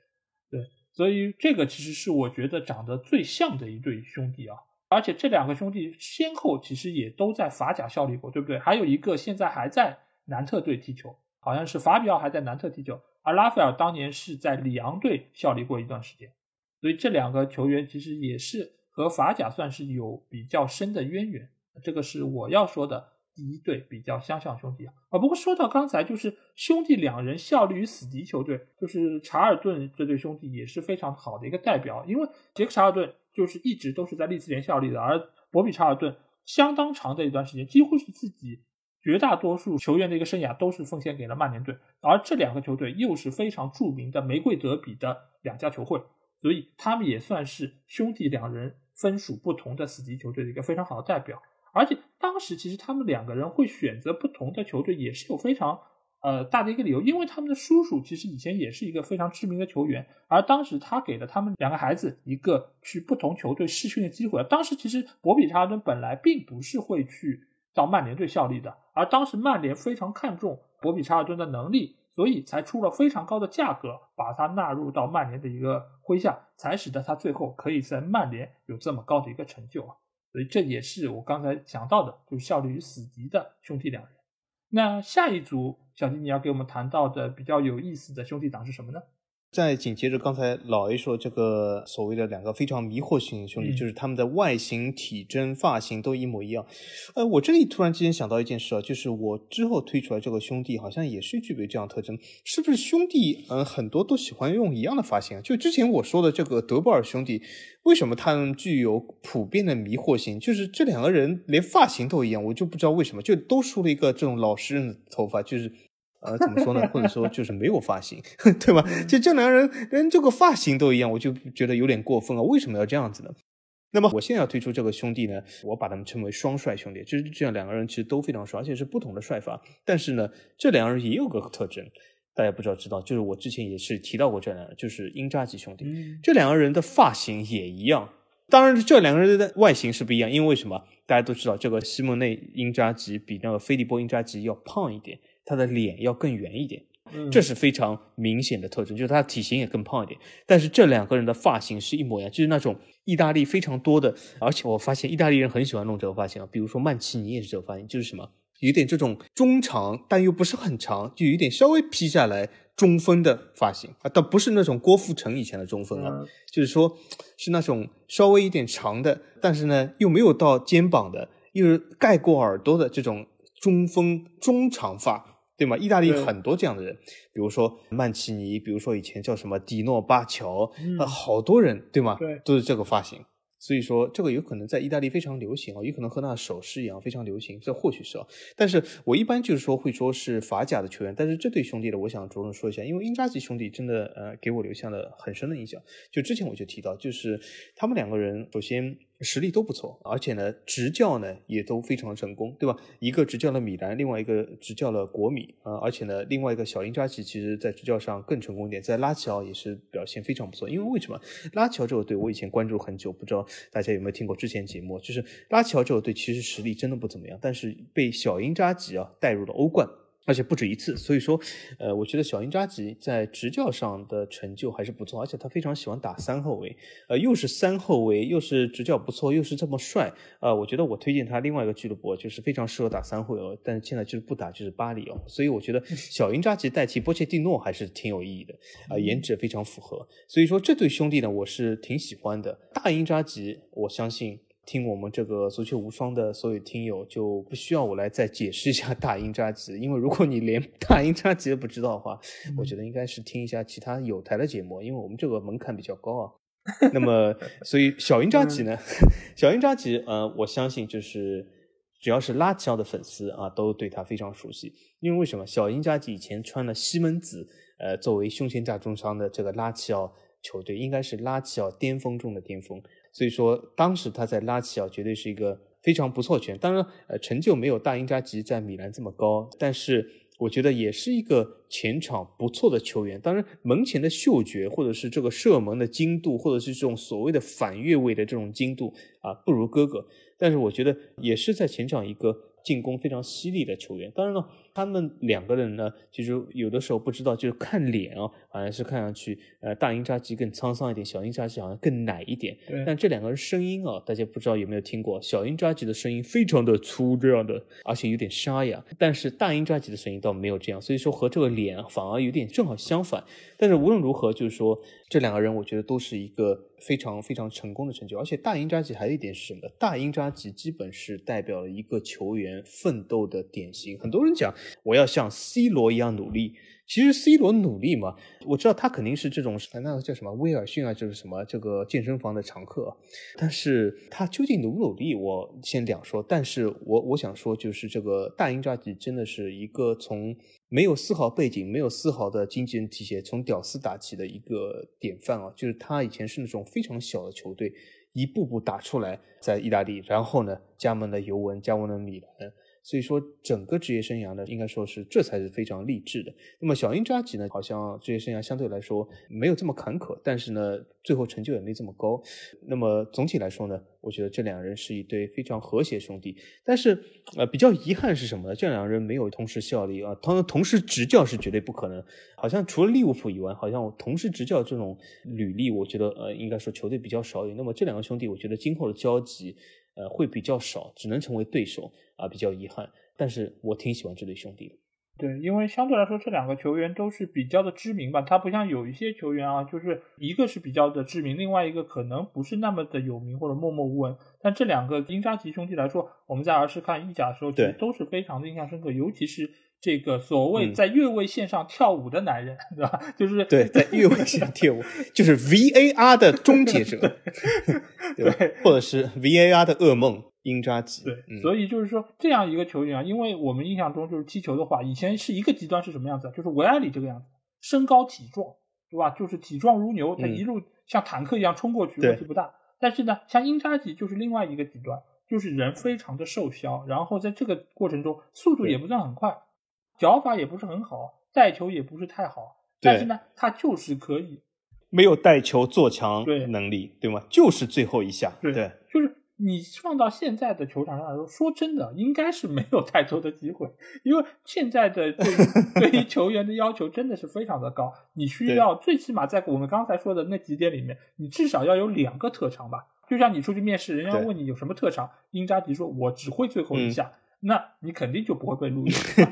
Speaker 1: 对，所以这个其实是我觉得长得最像的一对兄弟啊，而且这两个兄弟先后其实也都在法甲效力过，对不对？还有一个现在还在南特队踢球，好像是法比奥还在南特踢球，而拉斐尔当年是在里昂队效力过一段时间，所以这两个球员其实也是和法甲算是有比较深的渊源，这个是我要说的。第一对比较相像兄弟啊，啊，不过说到刚才，就是兄弟两人效力于死敌球队，就是查尔顿这对兄弟也是非常好的一个代表，因为杰克查尔顿就是一直都是在利兹联效力的，而博比查尔顿相当长的一段时间，几乎是自己绝大多数球员的一个生涯都是奉献给了曼联队，而这两个球队又是非常著名的玫瑰德比的两家球会，所以他们也算是兄弟两人分属不同的死敌球队的一个非常好的代表。而且当时其实他们两个人会选择不同的球队，也是有非常呃大的一个理由，因为他们的叔叔其实以前也是一个非常知名的球员，而当时他给了他们两个孩子一个去不同球队试训的机会。当时其实博比查尔顿本来并不是会去到曼联队效力的，而当时曼联非常看重博比查尔顿的能力，所以才出了非常高的价格把他纳入到曼联的一个麾下，才使得他最后可以在曼联有这么高的一个成就啊。所以这也是我刚才讲到的，就是效率与死敌的兄弟两人。那下一组，小金你要给我们谈到的比较有意思的兄弟党是什么呢？
Speaker 2: 再紧接着刚才老 A 说这个所谓的两个非常迷惑性的兄弟，就是他们的外形、体征、发型都一模一样。呃，我这里突然之间想到一件事啊，就是我之后推出来这个兄弟好像也是具备这样特征，是不是兄弟嗯很多都喜欢用一样的发型啊？就之前我说的这个德布尔兄弟，为什么他们具有普遍的迷惑性？就是这两个人连发型都一样，我就不知道为什么，就都梳了一个这种老实人的头发，就是。呃，怎么说呢？或者说就是没有发型，对吧？就这两个人连这个发型都一样，我就觉得有点过分了。为什么要这样子呢？那么我现在要推出这个兄弟呢，我把他们称为双帅兄弟，就是这样两个人其实都非常帅，而且是不同的帅法。但是呢，这两个人也有个特征，大家不知道知道，就是我之前也是提到过这两个，就是英扎吉兄弟。这两个人的发型也一样，当然这两个人的外形是不一样，因为为什么？大家都知道，这个西蒙内英扎吉比那个菲利波英扎吉要胖一点。他的脸要更圆一点，这是非常明显的特征，就是他的体型也更胖一点。但是这两个人的发型是一模一样，就是那种意大利非常多的，而且我发现意大利人很喜欢弄这个发型啊，比如说曼奇尼也是这个发型，就是什么有点这种中长但又不是很长，就有点稍微披下来中分的发型啊，倒不是那种郭富城以前的中分啊，就是说是那种稍微一点长的，但是呢又没有到肩膀的，又是盖过耳朵的这种中分中长发。对吗？意大利很多这样的人，比如说曼奇尼，比如说以前叫什么迪诺巴乔，呃，好多人，对吗？
Speaker 1: 对，
Speaker 2: 都是这个发型。所以说，这个有可能在意大利非常流行啊，有可能和那首饰一样非常流行，这或许是啊。但是我一般就是说会说是法甲的球员，但是这对兄弟的，我想着重说一下，因为英扎吉兄弟真的呃给我留下了很深的印象。就之前我就提到，就是他们两个人首先。实力都不错，而且呢，执教呢也都非常成功，对吧？一个执教了米兰，另外一个执教了国米啊，而且呢，另外一个小英扎吉其实在执教上更成功一点，在拉齐奥也是表现非常不错。因为为什么拉齐奥这个队我以前关注很久，不知道大家有没有听过之前节目，就是拉齐奥这个队其实实力真的不怎么样，但是被小英扎吉啊带入了欧冠。而且不止一次，所以说，呃，我觉得小英扎吉在执教上的成就还是不错，而且他非常喜欢打三后卫，呃，又是三后卫，又是执教不错，又是这么帅，呃，我觉得我推荐他另外一个俱乐部，就是非常适合打三后卫，但是现在就是不打，就是巴黎哦，所以我觉得小英扎吉代替波切蒂诺还是挺有意义的，啊，颜值非常符合，所以说这对兄弟呢，我是挺喜欢的。大英扎吉，我相信。听我们这个足球无双的所有听友就不需要我来再解释一下大英扎吉，因为如果你连大英扎吉都不知道的话，我觉得应该是听一下其他有台的节目，因为我们这个门槛比较高啊。那么，所以小英扎吉呢，小英扎吉，呃，我相信就是只要是拉齐奥的粉丝啊，都对他非常熟悉，因为为什么？小英扎吉以前穿了西门子，呃，作为胸前大重伤的这个拉齐奥。球队，应该是拉齐奥巅峰中的巅峰。所以说，当时他在拉齐奥绝对是一个非常不错的球员。当然，呃，成就没有大英扎吉在米兰这么高，但是我觉得也是一个前场不错的球员。当然，门前的嗅觉，或者是这个射门的精度，或者是这种所谓的反越位的这种精度啊，不如哥哥。但是我觉得也是在前场一个进攻非常犀利的球员。当然了。他们两个人呢，其实有的时候不知道，就是看脸啊，好像是看上去，呃，大英扎吉更沧桑一点，小英扎吉好像更奶一点。但这两个人声音啊，大家不知道有没有听过？小英扎吉的声音非常的粗，这样的，而且有点沙哑。但是大英扎吉的声音倒没有这样，所以说和这个脸反而有点正好相反。但是无论如何，就是说这两个人，我觉得都是一个非常非常成功的成就。而且大英扎吉还有一点是什么？大英扎吉基本是代表了一个球员奋斗的典型。很多人讲。我要像 C 罗一样努力。其实 C 罗努力嘛，我知道他肯定是这种，那个叫什么威尔逊啊，就是什么这个健身房的常客。但是他究竟努不努力，我先两说。但是我我想说，就是这个大英扎吉真的是一个从没有丝毫背景、没有丝毫的经纪人提携，从屌丝打起的一个典范啊。就是他以前是那种非常小的球队，一步步打出来，在意大利，然后呢加盟了尤文，加盟了米兰。所以说，整个职业生涯呢，应该说是这才是非常励志的。那么小英扎吉呢，好像职业生涯相对来说没有这么坎坷，但是呢，最后成就也没这么高。那么总体来说呢，我觉得这两人是一对非常和谐兄弟。但是呃，比较遗憾是什么呢？这两人没有同时效力啊，同同时执教是绝对不可能。好像除了利物浦以外，好像同时执教这种履历，我觉得呃，应该说球队比较少有。那么这两个兄弟，我觉得今后的交集。呃，会比较少，只能成为对手啊，比较遗憾。但是我挺喜欢这对兄弟的。
Speaker 1: 对，因为相对来说，这两个球员都是比较的知名吧。他不像有一些球员啊，就是一个是比较的知名，另外一个可能不是那么的有名或者默默无闻。但这两个英扎吉兄弟来说，我们在儿时看意甲的时候，其实都是非常的印象深刻，尤其是。这个所谓在越位线上跳舞的男人，对吧？就是
Speaker 2: 对，在越位线上跳舞，就是 VAR 的终结者，对，或者是 VAR 的噩梦，英扎吉。
Speaker 1: 对，所以就是说这样一个球员啊，因为我们印象中就是踢球的话，以前是一个极端是什么样子？就是维埃里这个样子，身高体壮，对吧？就是体壮如牛，他一路像坦克一样冲过去，问题不大。但是呢，像英扎吉就是另外一个极端，就是人非常的瘦削，然后在这个过程中速度也不算很快。脚法也不是很好，带球也不是太好，但是呢，他就是可以
Speaker 2: 没有带球做强能力，对吗？就是最后一下，
Speaker 1: 对，就是你放到现在的球场上来说，说真的，应该是没有太多的机会，因为现在的对 对于球员的要求真的是非常的高，你需要最起码在我们刚才说的那几点里面，你至少要有两个特长吧。就像你出去面试，人家问你有什么特长，英扎吉说：“我只会最后一下。”那你肯定就不会被录用。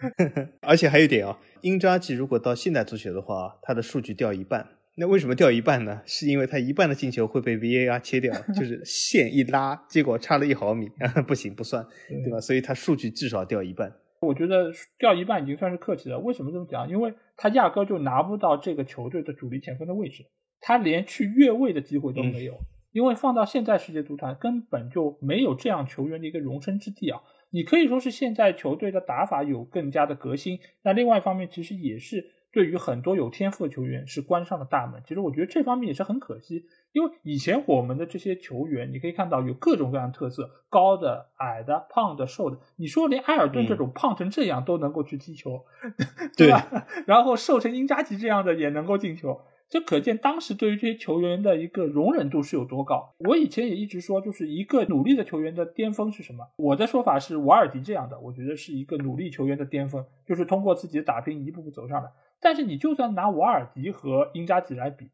Speaker 2: 而且还有一点啊，英扎吉如果到现代足球的话，他的数据掉一半。那为什么掉一半呢？是因为他一半的进球会被 VAR 切掉，就是线一拉，结果差了一毫米，不行不算，对吧？所以他数据至少掉一半。
Speaker 1: 我觉得掉一半已经算是客气了。为什么这么讲？因为他压根就拿不到这个球队的主力前锋的位置，他连去越位的机会都没有。因为放到现在世界足坛，根本就没有这样球员的一个容身之地啊。你可以说是现在球队的打法有更加的革新，那另外一方面其实也是对于很多有天赋的球员是关上了大门。其实我觉得这方面也是很可惜，因为以前我们的这些球员，你可以看到有各种各样的特色，高的、矮的、胖的、瘦的。你说连埃尔顿这种胖成这样都能够去踢球，对吧？然后瘦成英扎吉这样的也能够进球。这可见当时对于这些球员的一个容忍度是有多高。我以前也一直说，就是一个努力的球员的巅峰是什么？我的说法是瓦尔迪这样的，我觉得是一个努力球员的巅峰，就是通过自己的打拼一步步走上来。但是你就算拿瓦尔迪和英扎吉来比，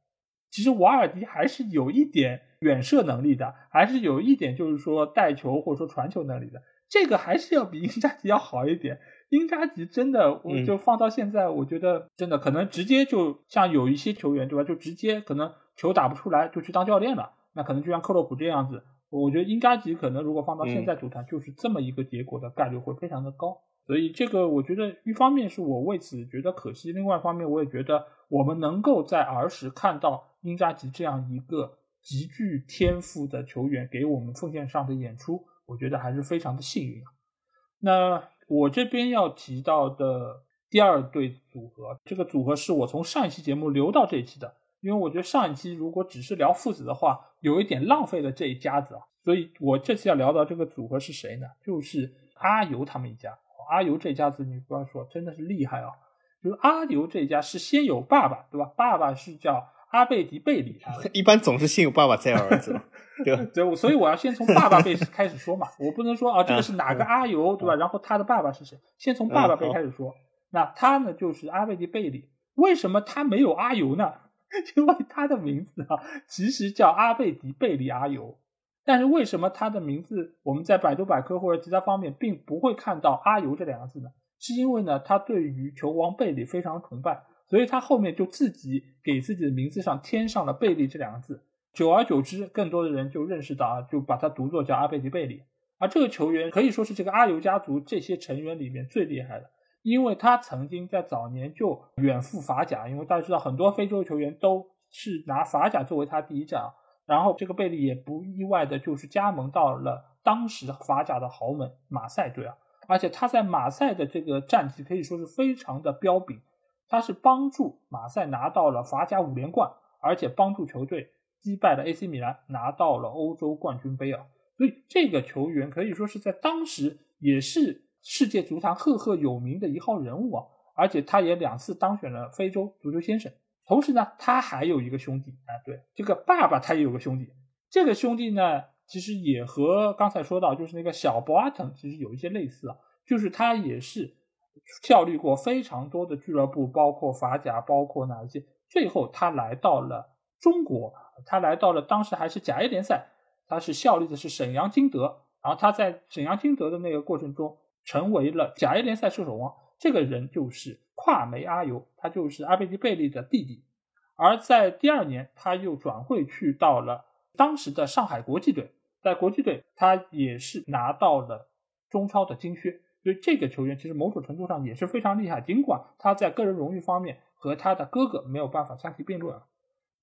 Speaker 1: 其实瓦尔迪还是有一点远射能力的，还是有一点就是说带球或者说传球能力的，这个还是要比英扎吉要好一点。英扎吉真的，我就放到现在，我觉得真的可能直接就像有一些球员对吧，就直接可能球打不出来就去当教练了。那可能就像克洛普这样子，我觉得英扎吉可能如果放到现在足坛，就是这么一个结果的概率会非常的高。所以这个我觉得一方面是我为此觉得可惜，另外一方面我也觉得我们能够在儿时看到英扎吉这样一个极具天赋的球员给我们奉献上的演出，我觉得还是非常的幸运啊。那。我这边要提到的第二对组合，这个组合是我从上一期节目留到这一期的，因为我觉得上一期如果只是聊父子的话，有一点浪费了这一家子啊。所以我这次要聊到这个组合是谁呢？就是阿尤他们一家。阿尤这家子，你不要说，真的是厉害啊！就是阿尤这家是先有爸爸，对吧？爸爸是叫阿贝迪贝里，
Speaker 2: 一般总是先有爸爸再有儿子，对吧？
Speaker 1: 对，所以我要先从爸爸辈开始说嘛，我不能说啊，这个是哪个阿尤，对吧？然后他的爸爸是谁？先从爸爸辈开始说。那他呢，就是阿贝迪贝里。为什么他没有阿尤呢？因为他的名字啊，其实叫阿贝迪贝里阿尤，但是为什么他的名字我们在百度百科或者其他方面并不会看到阿尤这两个字呢？是因为呢，他对于球王贝里非常崇拜，所以他后面就自己给自己的名字上添上了贝利这两个字。久而久之，更多的人就认识到啊，就把他读作叫阿贝迪贝利。而这个球员可以说是这个阿尤家族这些成员里面最厉害的。因为他曾经在早年就远赴法甲，因为大家知道很多非洲球员都是拿法甲作为他第一站，然后这个贝利也不意外的就是加盟到了当时法甲的豪门马赛队啊，而且他在马赛的这个战绩可以说是非常的彪炳，他是帮助马赛拿到了法甲五连冠，而且帮助球队击败了 AC 米兰拿到了欧洲冠军杯啊，所以这个球员可以说是在当时也是。世界足坛赫赫有名的一号人物啊，而且他也两次当选了非洲足球先生。同时呢，他还有一个兄弟啊，对，这个爸爸他也有个兄弟。这个兄弟呢，其实也和刚才说到就是那个小博阿滕其实有一些类似啊，就是他也是效力过非常多的俱乐部，包括法甲，包括哪一些。最后他来到了中国，他来到了当时还是甲 A 联赛，他是效力的是沈阳金德。然后他在沈阳金德的那个过程中。成为了甲 A 联赛射手王，这个人就是跨梅阿尤，他就是阿贝迪贝利的弟弟。而在第二年，他又转会去到了当时的上海国际队，在国际队他也是拿到了中超的金靴，所以这个球员其实某种程度上也是非常厉害。尽管他在个人荣誉方面和他的哥哥没有办法相提并论。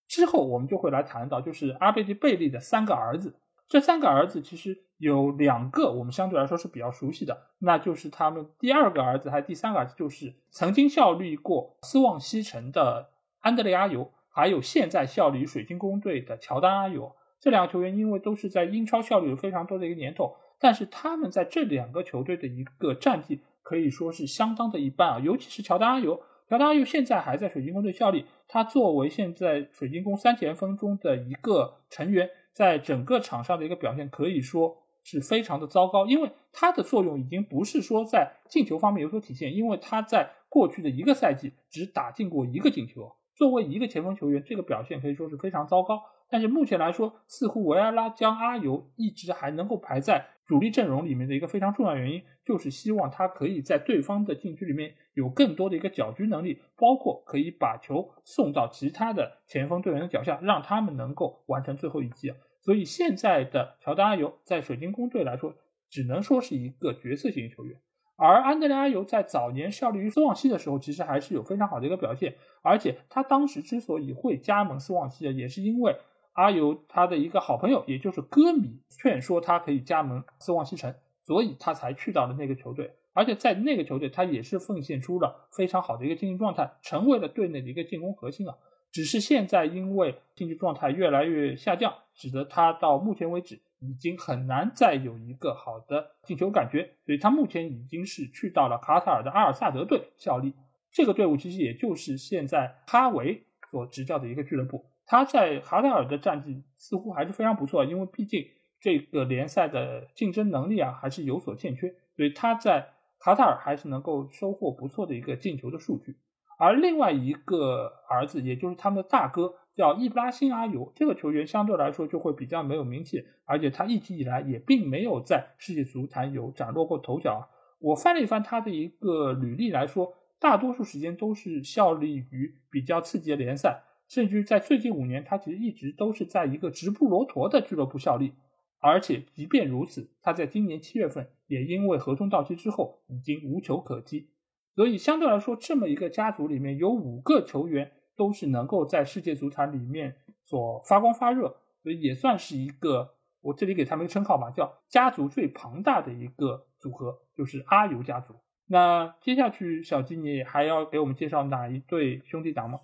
Speaker 1: 之后我们就会来谈到，就是阿贝迪贝利的三个儿子。这三个儿子其实有两个我们相对来说是比较熟悉的，那就是他们第二个儿子还是第三个儿子，就是曾经效力过斯旺西城的安德烈阿尤，还有现在效力于水晶宫队的乔丹阿尤。这两个球员因为都是在英超效力有非常多的一个年头，但是他们在这两个球队的一个战绩可以说是相当的一般啊，尤其是乔丹阿尤，乔丹阿尤现在还在水晶宫队效力，他作为现在水晶宫三前锋中的一个成员。在整个场上的一个表现可以说是非常的糟糕，因为他的作用已经不是说在进球方面有所体现，因为他在过去的一个赛季只打进过一个进球。作为一个前锋球员，这个表现可以说是非常糟糕。但是目前来说，似乎维埃拉将阿尤一直还能够排在主力阵容里面的一个非常重要原因，就是希望他可以在对方的禁区里面有更多的一个搅局能力，包括可以把球送到其他的前锋队员的脚下，让他们能够完成最后一击啊。所以现在的乔丹阿尤在水晶宫队来说，只能说是一个角色型球员。而安德烈阿尤在早年效力于斯旺西的时候，其实还是有非常好的一个表现。而且他当时之所以会加盟斯旺西，也是因为阿尤他的一个好朋友，也就是歌迷劝说他可以加盟斯旺西城，所以他才去到了那个球队。而且在那个球队，他也是奉献出了非常好的一个竞技状态，成为了队内的一个进攻核心啊。只是现在因为竞技状态越来越下降，使得他到目前为止。已经很难再有一个好的进球感觉，所以他目前已经是去到了卡塔尔的阿尔萨德队效力。这个队伍其实也就是现在哈维所执教的一个俱乐部。他在卡塔尔的战绩似乎还是非常不错，因为毕竟这个联赛的竞争能力啊还是有所欠缺，所以他在卡塔尔还是能够收获不错的一个进球的数据。而另外一个儿子，也就是他们的大哥。叫伊布拉辛阿尤，这个球员相对来说就会比较没有名气，而且他一直以来也并没有在世界足坛有崭露过头角。我翻了一翻他的一个履历来说，大多数时间都是效力于比较刺激的联赛，甚至在最近五年，他其实一直都是在一个直布罗陀的俱乐部效力。而且即便如此，他在今年七月份也因为合同到期之后已经无球可踢。所以相对来说，这么一个家族里面有五个球员。都是能够在世界足坛里面所发光发热，所以也算是一个我这里给他们一个称号吧，叫家族最庞大的一个组合，就是阿尤家族。那接下去小金你还要给我们介绍哪一对兄弟党吗？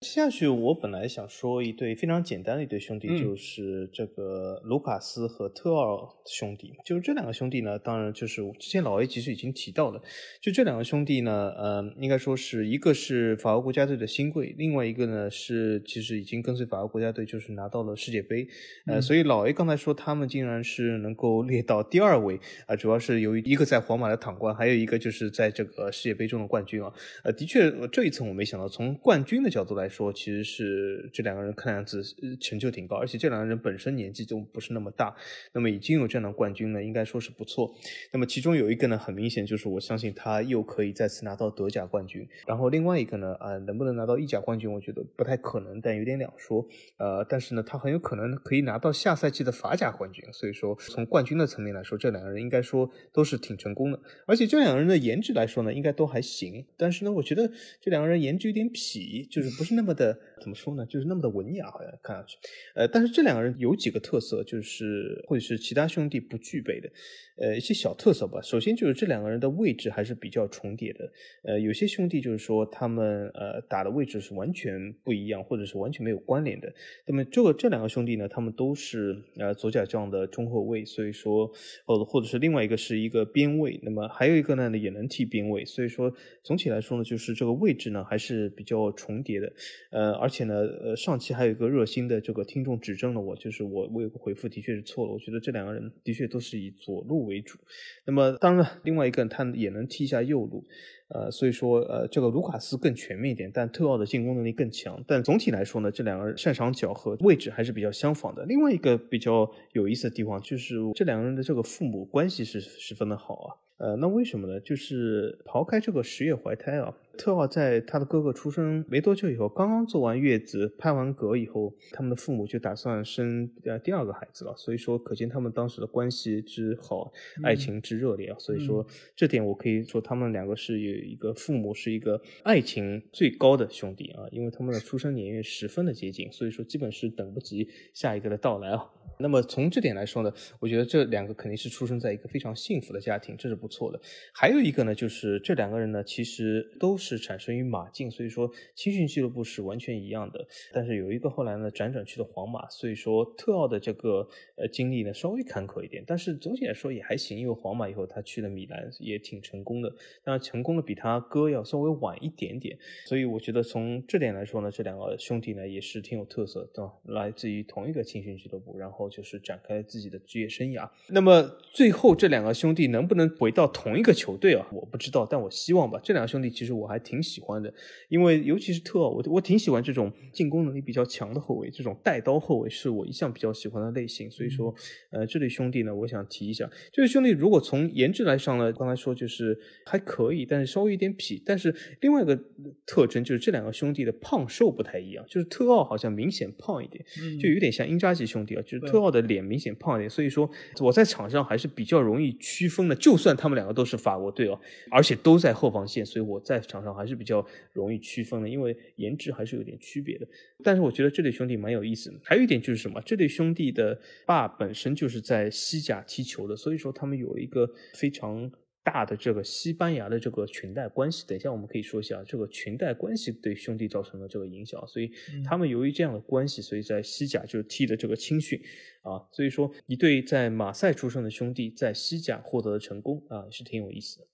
Speaker 2: 接下去我本来想说一对非常简单的一对兄弟，
Speaker 1: 嗯
Speaker 2: 就是这个卢卡斯和特奥兄弟。就是这两个兄弟呢，当然就是之前老 A 其实已经提到了，就这两个兄弟呢，呃，应该说是一个是法国国家队的新贵，另外一个呢是其实已经跟随法国国家队就是拿到了世界杯。呃，
Speaker 1: 嗯
Speaker 2: 所以老 A 刚才说他们竟然是能够列到第二位啊、主要是由于一个在皇马的躺冠，还有一个就是在这个世界杯中的冠军啊。呃，的确，呃这一层我没想到。从冠军的角度来说，其实是这两个人看样子成就挺高，而且这两个人本身年纪都不是那么大，那么已经有这样的冠军呢，应该说是不错。那么其中有一个呢，很明显就是我相信他又可以再次拿到德甲冠军，然后另外一个呢，啊、能不能拿到意甲冠军，我觉得不太可能，但有点两说。呃，但是呢，他很有可能可以拿到下赛季的法甲冠军，所以说从冠军的层面来说，这两个人应该说都是挺成功的。而且这两个人的颜值来说呢，应该都还行。但是呢，我觉得这两个人颜值有点痞，就是不是那么的怎么说呢，就是那么的文雅，好像看上去。呃，但是这两个人有几个特色，就是或者是其他兄弟不具备的，呃，一些小特色吧。首先就是这两个人的位置还是比较重叠的。呃，有些兄弟就是说他们呃打的位置是完全不一样，或者是完全没有关联的。那么这个这两个兄弟呢，他们都是呃左甲这样的中后卫，所以说或者或者是另外一个是一个边卫，那么还有一个呢也能踢边卫，所以说总体来说呢，就是这个位置呢还是比较重叠的。呃，而且呢，呃，上期还有一个热心的这个听众指正了我，就是我我有个回复的确是错了，我觉得这两个人的确都是以左路为主。那么当然了，另外一个他也能踢一下右路。呃，所以说，呃，这个卢卡斯更全面一点，但特奥的进攻能力更强。但总体来说呢，这两个人擅长角和位置还是比较相仿的。另外一个比较有意思的地方就是这两个人的这个父母关系是十分的好啊。呃，那为什么呢？就是刨开这个十月怀胎啊，特奥在他的哥哥出生没多久以后，刚刚做完月子、拍完嗝以后，他们的父母就打算生呃第二个孩子了。所以说，可见他们当时的关系之好，爱情之热烈啊。所以说，这点我可以说他们两个是有一个父母是一个爱情最高的兄弟啊，因为他们的出生年月十分的接近，所以说基本是等不及下一个的到来啊。那么从这点来说呢，我觉得这两个肯定是出生在一个非常幸福的家庭，这是不错的。还有一个呢，就是这两个人呢，其实都是是产生于马竞，所以说青训俱乐部是完全一样的。但是有一个后来呢辗转去了皇马，所以说特奥的这个呃经历呢稍微坎坷一点，但是总体来说也还行。因为皇马以后他去了米兰也挺成功的，当然成功的比他哥要稍微晚一点点。所以我觉得从这点来说呢，这两个兄弟呢也是挺有特色的，来自于同一个青训俱乐部，然后就是展开自己的职业生涯。那么最后这两个兄弟能不能回到同一个球队啊？我不知道，但我希望吧。这两个兄弟其实我还挺喜欢的，因为尤其是特奥，我我挺喜欢这种进攻能力比较强的后卫，这种带刀后卫是我一向比较喜欢的类型。所以说，呃，这对兄弟呢，我想提一下，这对兄弟如果从颜值来上呢，刚才说就是还可以，但是稍微有点痞。但是另外一个特征就是这两个兄弟的胖瘦不太一样，就是特奥好像明显胖一点，
Speaker 1: 嗯
Speaker 2: 就有点像英扎吉兄弟啊，就是特奥的脸明显胖一点，所以说我在场上还是比较容易区分的。就算他们两个都是法国队哦，而且都在后防线，所以我在场上还是比较容易区分的，因为颜值还是有点区别的。但是我觉得这对兄弟蛮有意思的。还有一点就是什么，这对兄弟的爸本身就是在西甲踢球的，所以说他们有一个非常。大的这个西班牙的这个裙带关系，等一下我们可以说一下这个裙带关系对兄弟造成的这个影响，所以他们由于这样的关系，所以在西甲就踢的这个青训啊，所以说一对在马赛出生的兄弟在西甲获得了成功啊，也是挺有意思的。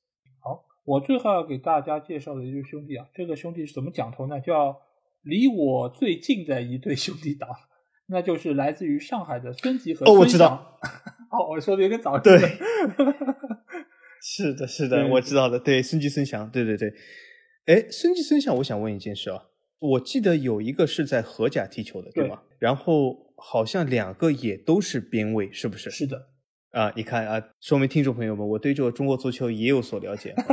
Speaker 1: 我最后要给大家介绍的一对兄弟啊，这个兄弟是怎么讲头呢？叫离我最近的一对兄弟党，那就是来自于上海的孙吉和孙
Speaker 2: 哦我知道。
Speaker 1: 哦，我说的有点早。
Speaker 2: 对
Speaker 1: 是
Speaker 2: 的，是的，我知道的。对，孙吉孙祥，对对对。哎，孙吉孙祥，我想问一件事啊，我记得有一个是在荷甲踢球的，对
Speaker 1: 对
Speaker 2: 吗？然后好像两个也都是边卫，是不是？
Speaker 1: 是的，
Speaker 2: 啊，你看啊，说明听众朋友们，我对这个中国足球也有所了解。啊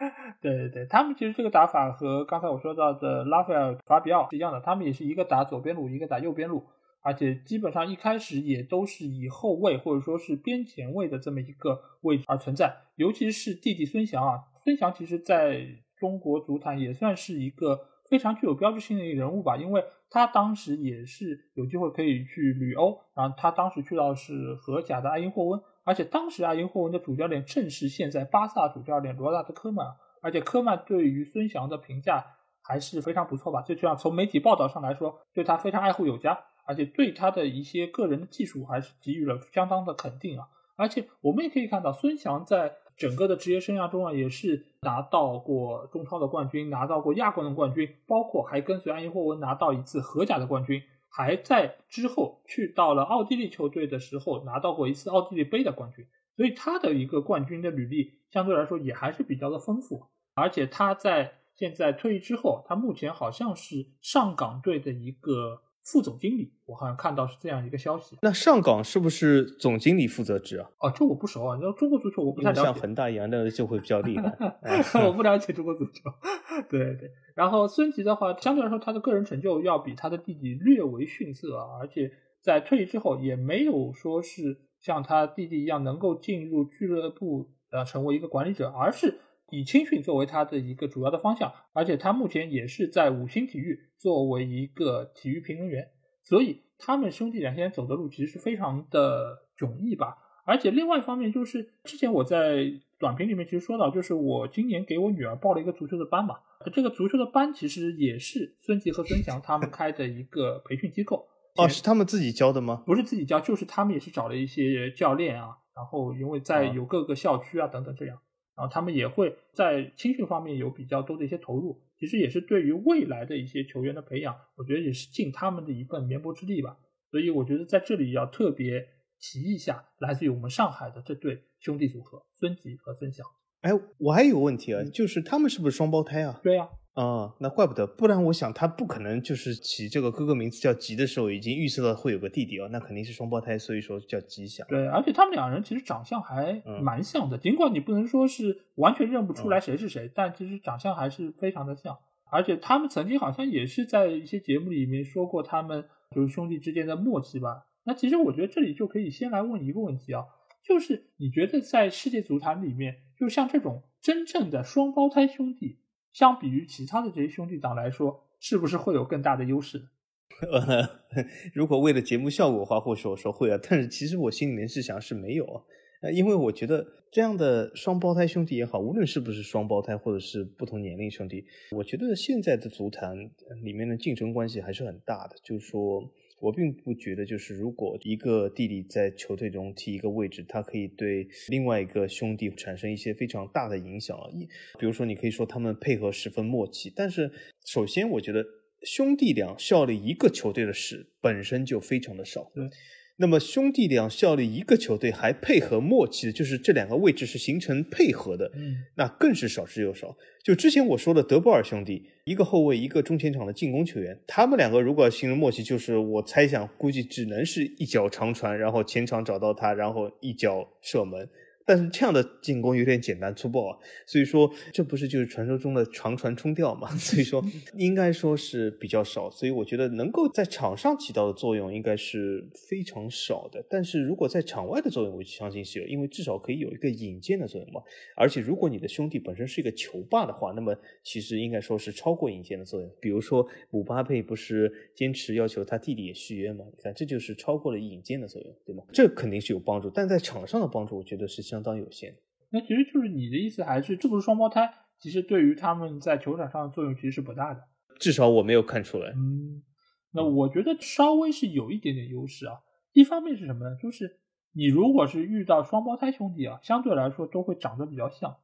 Speaker 1: 对对对，他们其实这个打法和刚才我说到的拉斐尔·法比奥是一样的，他们也是一个打左边路，一个打右边路，而且基本上一开始也都是以后卫或者说是边前卫的这么一个位置而存在。尤其是弟弟孙祥啊，孙祥其实在中国足坛也算是一个非常具有标志性的一个人物吧，因为他当时也是有机会可以去旅欧，然后他当时去到是荷甲的埃因霍温，而且当时埃因霍温的主教练正是现在巴萨主教练罗纳德科曼。而且科曼对于孙祥的评价还是非常不错吧。最起码从媒体报道上来说，对他非常爱护有加，而且对他的一些个人的技术还是给予了相当的肯定啊。而且我们也可以看到，孙祥在整个的职业生涯中啊，也是拿到过中超的冠军，拿到过亚冠的冠军，包括还跟随安伊霍温拿到一次荷甲的冠军，还在之后去到了奥地利球队的时候拿到过一次奥地利杯的冠军。所以他的一个冠军的履历相对来说也还是比较的丰富，而且他在现在退役之后，他目前好像是上港队的一个副总经理，我好像看到是这样一个消息。
Speaker 2: 那上港是不是总经理负责制啊？
Speaker 1: 哦，这我不熟啊，你说中国足球我不太了解。
Speaker 2: 像恒大一样，那就会比较厉害。
Speaker 1: 我不了解中国足球。对对，然后孙吉的话，相对来说他的个人成就要比他的弟弟略为逊色啊，而且在退役之后也没有说是。像他弟弟一样能够进入俱乐部呃成为一个管理者，而是以青训作为他的一个主要的方向，而且他目前也是在五星体育作为一个体育评论员，所以他们兄弟俩现在走的路其实是非常的迥异吧。而且另外一方面就是之前我在短评里面其实说到，就是我今年给我女儿报了一个足球的班嘛，这个足球的班其实也是孙吉和孙祥他们开的一个培训机构。
Speaker 2: 哦，是他们自己教的吗？
Speaker 1: 不是自己教，就是他们也是找了一些教练啊，然后因为在有各个校区啊等等这样，然后他们也会在青训方面有比较多的一些投入，其实也是对于未来的一些球员的培养，我觉得也是尽他们的一份绵薄之力吧。所以我觉得在这里要特别提一下，来自于我们上海的这对兄弟组合孙吉和孙翔。
Speaker 2: 哎，我还有个问题啊，就是他们是不是双胞胎啊？
Speaker 1: 对呀。
Speaker 2: 啊，那怪不得，不然我想他不可能就是起这个哥哥名字叫吉的时候，已经预测到会有个弟弟哦，那肯定是双胞胎，所以说叫吉祥。
Speaker 1: 对，而且他们两人其实长相还蛮像的，尽管你不能说是完全认不出来谁是谁，但其实长相还是非常的像。而且他们曾经好像也是在一些节目里面说过，他们就是兄弟之间的默契吧。那其实我觉得这里就可以先来问一个问题啊，就是你觉得在世界足坛里面，就像这种真正的双胞胎兄弟？相比于其他的这些兄弟党来说，是不是会有更大的优势？
Speaker 2: 呃，如果为了节目效果的话，或许我说会啊，但是其实我心里面是想是没有啊，因为我觉得这样的双胞胎兄弟也好，无论是不是双胞胎或者是不同年龄兄弟，我觉得现在的足坛里面的竞争关系还是很大的，就是说。我并不觉得，就是如果一个弟弟在球队中踢一个位置，他可以对另外一个兄弟产生一些非常大的影响啊。一，比如说你可以说他们配合十分默契，但是首先我觉得兄弟俩效力一个球队的事本身就非常的少。
Speaker 1: 对。
Speaker 2: 那么兄弟俩效力一个球队还配合默契的，就是这两个位置是形成配合的，
Speaker 1: 嗯，
Speaker 2: 那更是少之又少。就之前我说的德布尔兄弟，一个后卫，一个中前场的进攻球员，他们两个如果形成默契，就是我猜想估计只能是一脚长传，然后前场找到他，然后一脚射门。但是这样的进攻有点简单粗暴啊，所以说这不是就是传说中的长传冲吊嘛？所以说应该说是比较少，所以我觉得能够在场上起到的作用应该是非常少的。但是如果在场外的作用，我相信是有，因为至少可以有一个引荐的作用嘛。而且如果你的兄弟本身是一个球霸的话，那么其实应该说是超过引荐的作用。比如说姆巴佩不是坚持要求他弟弟也续约吗？你看这就是超过了引荐的作用，对吗？这肯定是有帮助，但在场上的帮助，我觉得是相。当有限，
Speaker 1: 那其实就是你的意思，还是这不是双胞胎？其实对于他们在球场上的作用其实是不大的，
Speaker 2: 至少我没有看出来。
Speaker 1: 嗯，那我觉得稍微是有一点点优势啊。一方面是什么呢？就是你如果是遇到双胞胎兄弟啊，相对来说都会长得比较像，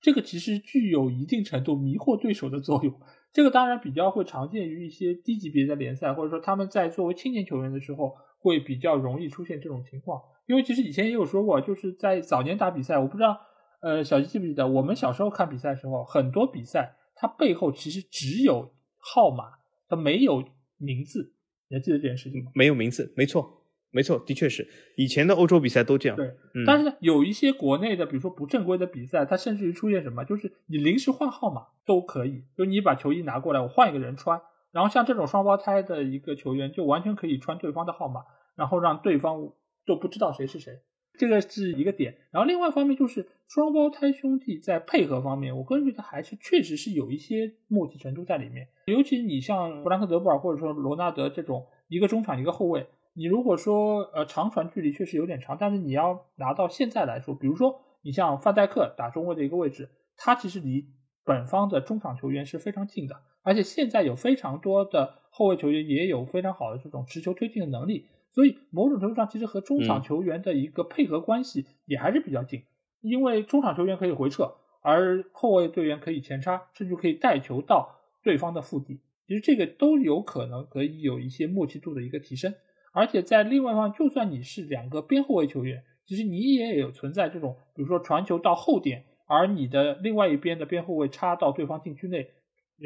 Speaker 1: 这个其实具有一定程度迷惑对手的作用。这个当然比较会常见于一些低级别的联赛，或者说他们在作为青年球员的时候，会比较容易出现这种情况。因为其实以前也有说过，就是在早年打比赛，我不知道，呃，小吉记不记得，我们小时候看比赛的时候，很多比赛它背后其实只有号码，它没有名字。你还记得这件事情吗？
Speaker 2: 没有名字，没错，没错，的确是以前的欧洲比赛都这样。
Speaker 1: 对，但是呢，有一些国内的，比如说不正规的比赛，它甚至于出现什么，就是你临时换号码都可以，就你把球衣拿过来，我换一个人穿，然后像这种双胞胎的一个球员，就完全可以穿对方的号码，然后让对方。都不知道谁是谁，这个是一个点。然后另外一方面就是双胞胎兄弟在配合方面，我个人觉得还是确实是有一些默契程度在里面。尤其你像弗兰克·德布尔或者说罗纳德这种一个中场一个后卫，你如果说呃长传距离确实有点长，但是你要拿到现在来说，比如说你像范戴克打中卫的一个位置，他其实离本方的中场球员是非常近的，而且现在有非常多的后卫球员也有非常好的这种持球推进的能力，所以某种程度上其实和中场球员的一个配合关系也还是比较近，因为中场球员可以回撤，而后卫队员可以前插，甚至可以带球到对方的腹地，其实这个都有可能可以有一些默契度的一个提升。而且在另外一方，就算你是两个边后卫球员，其实你也有存在这种，比如说传球到后点，而你的另外一边的边后卫插到对方禁区内，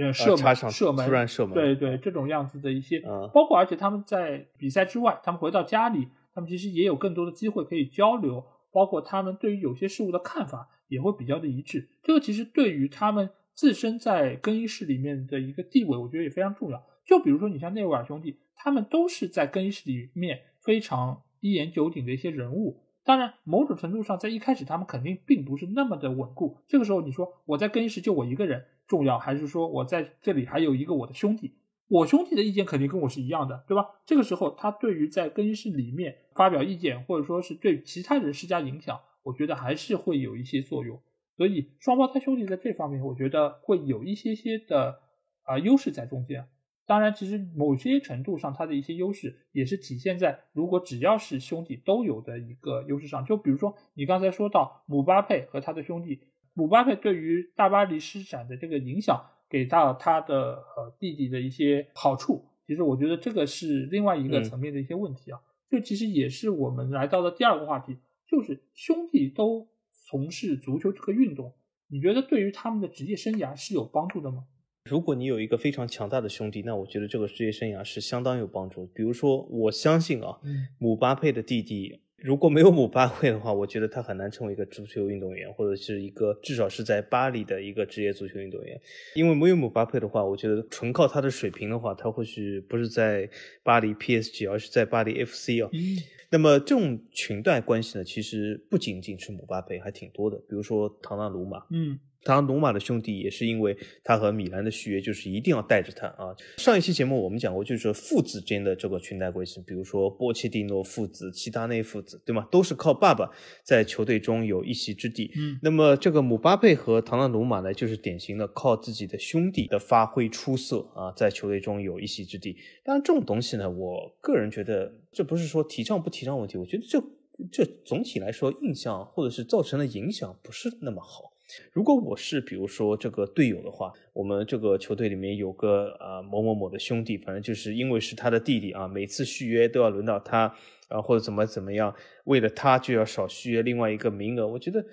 Speaker 1: 呃，射门、射门，
Speaker 2: 突然射门，
Speaker 1: 对对，这种样子的一些，包括而且他们在比赛之外，他们回到家里，他们其实也有更多的机会可以交流，包括他们对于有些事物的看法也会比较的一致。这个其实对于他们自身在更衣室里面的一个地位，我觉得也非常重要。就比如说，你像内维尔兄弟，他们都是在更衣室里面非常一言九鼎的一些人物。当然，某种程度上，在一开始他们肯定并不是那么的稳固。这个时候，你说我在更衣室就我一个人重要，还是说我在这里还有一个我的兄弟？我兄弟的意见肯定跟我是一样的，对吧？这个时候，他对于在更衣室里面发表意见，或者说是对其他人施加影响，我觉得还是会有一些作用。所以，双胞胎兄弟在这方面，我觉得会有一些些的啊优势在中间。当然，其实某些程度上，它的一些优势也是体现在如果只要是兄弟都有的一个优势上。就比如说你刚才说到姆巴佩和他的兄弟，姆巴佩对于大巴黎施展的这个影响，给到他的呃弟弟的一些好处，其实我觉得这个是另外一个层面的一些问题啊。这其实也是我们来到的第二个话题，就是兄弟都从事足球这个运动，你觉得对于他们的职业生涯是有帮助的吗？
Speaker 2: 如果你有一个非常强大的兄弟，那我觉得这个职业生涯是相当有帮助。比如说，我相信啊，姆巴佩的弟弟如果没有姆巴佩的话，我觉得他很难成为一个足球运动员，或者是一个至少是在巴黎的一个职业足球运动员。因为没有姆巴佩的话，我觉得纯靠他的水平的话，他或许不是在巴黎 PSG，而是在巴黎 FC 啊。那么这种裙带关系呢，其实不仅仅是姆巴佩，还挺多的。比如说唐纳鲁马，
Speaker 1: 嗯。
Speaker 2: 当罗马的兄弟也是因为他和米兰的续约，就是一定要带着他啊。上一期节目我们讲过，就是父子间的这个裙带关系，比如说波切蒂诺父子、齐达内父子，对吗？都是靠爸爸在球队中有一席之地。
Speaker 1: 嗯，
Speaker 2: 那么这个姆巴佩和唐纳鲁马呢，就是典型的靠自己的兄弟的发挥出色啊，在球队中有一席之地。当然，这种东西呢，我个人觉得这不是说提倡不提倡问题，我觉得这这总体来说印象或者是造成的影响不是那么好。如果我是比如说这个队友的话，我们这个球队里面有个呃某某某的兄弟，反正就是因为是他的弟弟啊，每次续约都要轮到他啊，或者怎么怎么样，为了他就要少续约另外一个名额，我觉得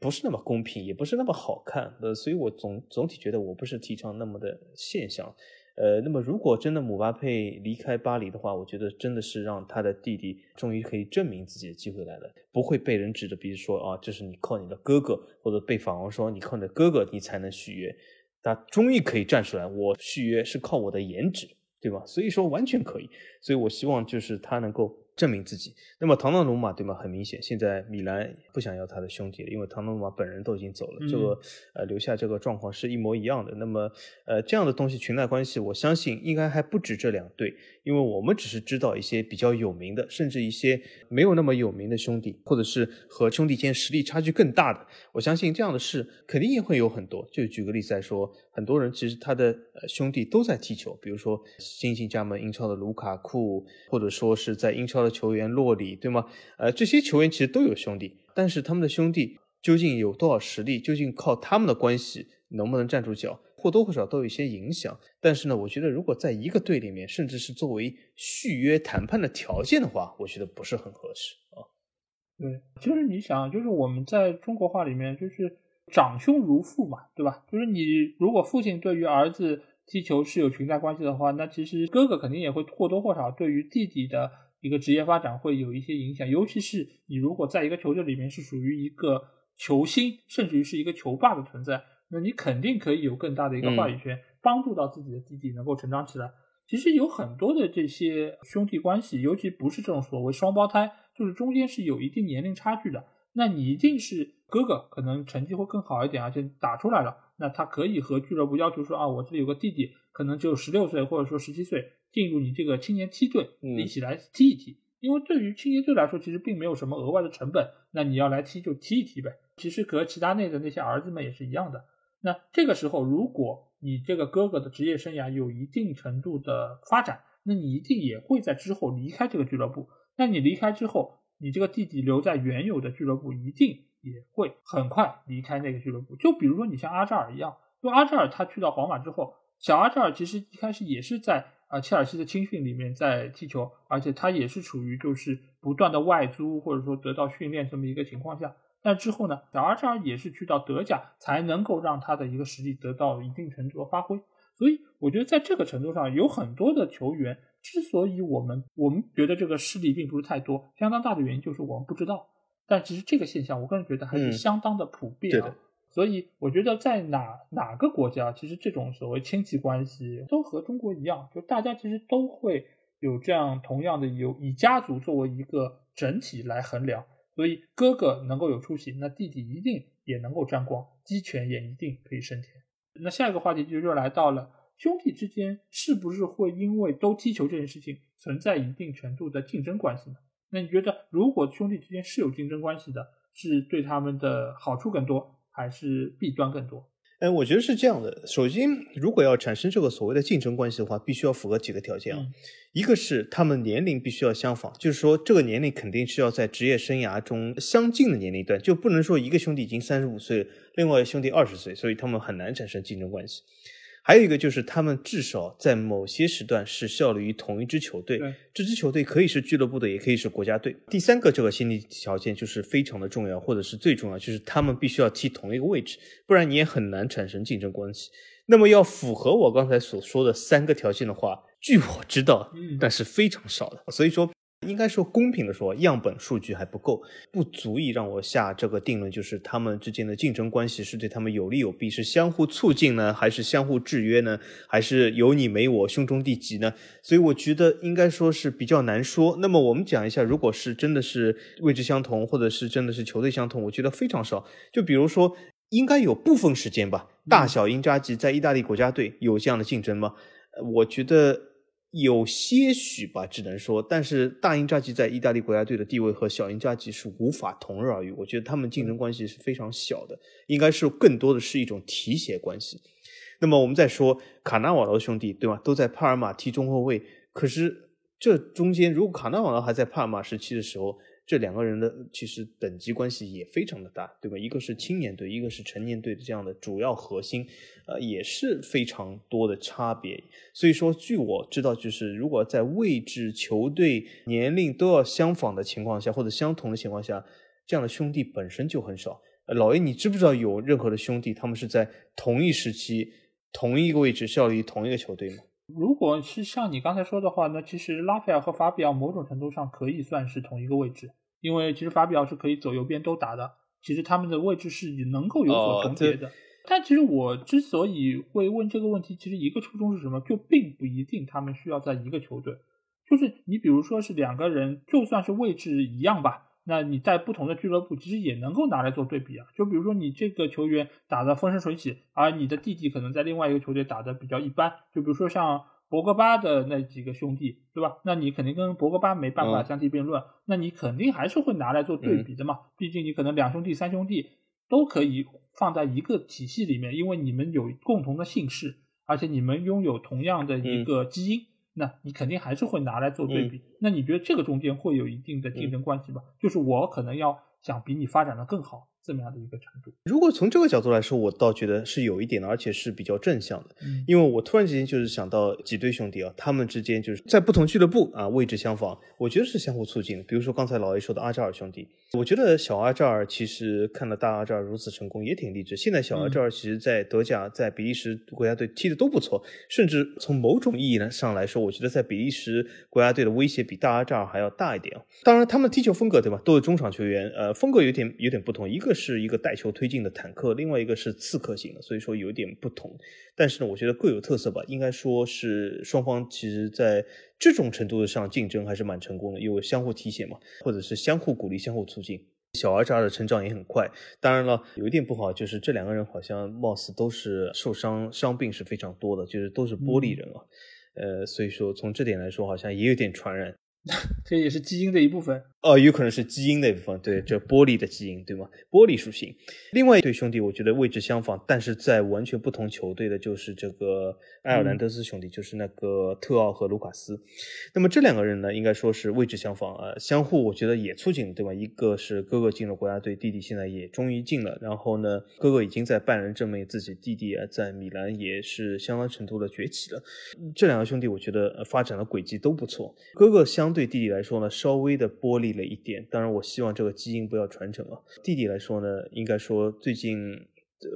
Speaker 2: 不是那么公平，也不是那么好看，呃，所以我总总体觉得我不是提倡那么的现象。呃，那么如果真的姆巴佩离开巴黎的话，我觉得真的是让他的弟弟终于可以证明自己的机会来了，不会被人指着鼻子说啊，这是你靠你的哥哥，或者被访王说你靠你的哥哥你才能续约，他终于可以站出来，我续约是靠我的颜值，对吧？所以说完全可以，所以我希望就是他能够。证明自己。那么唐纳鲁马对吗？很明显，现在米兰不想要他的兄弟了，因为唐纳鲁马本人都已经走了，这个呃留下这个状况是一模一样的。那么呃这样的东西裙带关系，我相信应该还不止这两对，因为我们只是知道一些比较有名的，甚至一些没有那么有名的兄弟，或者是和兄弟间实力差距更大的。我相信这样的事肯定也会有很多。就举个例子来说，很多人其实他的兄弟都在踢球，比如说新晋加盟英超的卢卡库，或者说是在英超的。球员洛里对吗？呃，这些球员其实都有兄弟，但是他们的兄弟究竟有多少实力？究竟靠他们的关系能不能站住脚？或多或少都有一些影响。但是呢，我觉得如果在一个队里面，甚至是作为续约谈判的条件的话，我觉得不是很合适啊。
Speaker 1: 对，就是你想，就是我们在中国话里面就是长兄如父嘛，对吧？就是你如果父亲对于儿子踢球是有裙带关系的话，那其实哥哥肯定也会或多或少对于弟弟的。一个职业发展会有一些影响，尤其是你如果在一个球队里面是属于一个球星，甚至于是一个球霸的存在，那你肯定可以有更大的一个话语权，帮助到自己的弟弟能够成长起来。其实有很多的这些兄弟关系，尤其不是这种所谓双胞胎，就是中间是有一定年龄差距的。那你一定是哥哥，可能成绩会更好一点，而且打出来了，那他可以和俱乐部要求说啊，我这里有个弟弟，可能只有十六岁或者说十七岁。进入你这个青年梯队，一起来踢一踢。因为对于青年队来说，其实并没有什么额外的成本。那你要来踢就踢一踢呗。其实和齐达内的那些儿子们也是一样的。那这个时候，如果你这个哥哥的职业生涯有一定程度的发展，那你一定也会在之后离开这个俱乐部。那你离开之后，你这个弟弟留在原有的俱乐部，一定也会很快离开那个俱乐部。就比如说你像阿扎尔一样，就阿扎尔他去到皇马之后，小阿扎尔其实一开始也是在啊切尔西的青训里面在踢球，而且他也是处于就是不断的外租或者说得到训练这么一个情况下。但之后呢，小阿扎尔也是去到德甲才能够让他的一个实力得到一定程度的发挥。所以我觉得在这个程度上，有很多的球员。之所以我们我们觉得这个势力并不是太多，相当大的原因就是我们不知道。但其实这个现象，我个人觉得还是相当的普遍
Speaker 2: 的。
Speaker 1: 所以我觉得在哪哪个国家，其实这种所谓亲戚关系都和中国一样，就大家其实都会有这样同样的有以家族作为一个整体来衡量。所以哥哥能够有出息，那弟弟一定也能够沾光，鸡犬也一定可以升天。那下一个话题就又来到了。兄弟之间是不是会因为都踢球这件事情存在一定程度的竞争关系呢？那你觉得，如果兄弟之间是有竞争关系的，是对他们的好处更多，还是弊端更多？
Speaker 2: 哎，我觉得是这样的。首先，如果要产生这个所谓的竞争关系的话，必须要符合几个条件啊。一个是他们年龄必须要相仿，就是说这个年龄肯定是要在职业生涯中相近的年龄段，就不能说一个兄弟已经三十五岁，另外兄弟二十岁，所以他们很难产生竞争关系。还有一个就是，他们至少在某些时段是效力于同一支球队，这支球队可以是俱乐部的，也可以是国家队。第三个这个心理条件就是非常的重要，或者是最重要，就是他们必须要踢同一个位置，不然你也很难产生竞争关系。那么要符合我刚才所说的三个条件的话，据我知道，但是非常少的。所以说。应该说，公平的说，样本数据还不够，不足以让我下这个定论，就是他们之间的竞争关系是对他们有利有弊，是相互促进呢，还是相互制约呢，还是有你没我，兄终弟及呢？所以我觉得应该说是比较难说。那么我们讲一下，如果是真的是位置相同，或者是真的是球队相同，我觉得非常少。就比如说，应该有部分时间吧，大小因扎吉在意大利国家队有这样的竞争吗？我觉得。有些许吧，只能说，但是大英扎吉在意大利国家队的地位和小英扎吉是无法同日而语。我觉得他们竞争关系是非常小的，应该是更多的是一种提携关系。那么我们再说卡纳瓦罗兄弟，对吧？都在帕尔马踢中后卫，可是这中间如果卡纳瓦罗还在帕尔马时期的时候。这两个人的其实等级关系也非常的大，对吧？一个是青年队，一个是成年队的这样的主要核心，呃，也是非常多的差别。所以说，据我知道，就是如果在位置、球队、年龄都要相仿的情况下，或者相同的情况下，这样的兄弟本身就很少。老爷，你知不知道有任何的兄弟，他们是在同一时期、同一个位置效力同一个球队吗？
Speaker 1: 如果是像你刚才说的话，那其实拉斐尔和法比奥某种程度上可以算是同一个位置，因为其实法比奥是可以左右边都打的，其实他们的位置是能够有所重叠的。但其实我之所以会问这个问题，其实一个初衷是什么？就并不一定他们需要在一个球队，就是你比如说是两个人，就算是位置一样吧。那你在不同的俱乐部其实也能够拿来做对比啊，就比如说你这个球员打的风生水起，而你的弟弟可能在另外一个球队打的比较一般，就比如说像博格巴的那几个兄弟，对吧？那你肯定跟博格巴没办法相提并论，那你肯定还是会拿来做对比的嘛，毕竟你可能两兄弟、三兄弟都可以放在一个体系里面，因为你们有共同的姓氏，而且你们拥有同样的一个基因。那你肯定还是会拿来做对比，那你觉得这个中间会有一定的竞争关系吗？就是我可能要想比你发展的更好。这么样的一个程度，
Speaker 2: 如果从这个角度来说，我倒觉得是有一点的，而且是比较正向的。嗯，因为我突然之间就是想到几对兄弟啊，他们之间就是在不同俱乐部啊，位置相仿，我觉得是相互促进的。比如说刚才老 A 说的阿扎尔兄弟，我觉得小阿扎尔其实看到大阿扎尔如此成功也挺励志。现在小阿扎尔其实在德甲、在比利时国家队踢的都不错，甚至从某种意义呢上来说，我觉得在比利时国家队的威胁比大阿扎尔还要大一点。当然，他们踢球风格对吧，都是中场球员，呃，风格有点有点不同，一个。是一个带球推进的坦克，另外一个是刺客型的，所以说有点不同。但是呢，我觉得各有特色吧。应该说是双方其实在这种程度上竞争还是蛮成功的，因为相互提携嘛，或者是相互鼓励、相互促进。小阿扎的成长也很快。当然了，有一点不好就是这两个人好像貌似都是受伤，伤病是非常多的，就是都是玻璃人啊。呃，所以说从这点来说，好像也有点传染。
Speaker 1: 这也是基因的一部分。
Speaker 2: 哦，有可能是基因的一部分，对，这玻璃的基因，对吗？玻璃属性。另外一对兄弟，我觉得位置相仿，但是在完全不同球队的，就是这个埃尔兰德斯兄弟，就是那个特奥和卢卡斯。那么这两个人呢，应该说是位置相仿啊，相互我觉得也促进，对吧？一个是哥哥进了国家队，弟弟现在也终于进了，然后呢，哥哥已经在拜仁证明自己，弟弟啊在米兰也是相当程度的崛起了。这两个兄弟，我觉得发展的轨迹都不错。哥哥相对弟弟来说呢，稍微的剥离了一点。当然，我希望这个基因不要传承啊。弟弟来说呢，应该说最近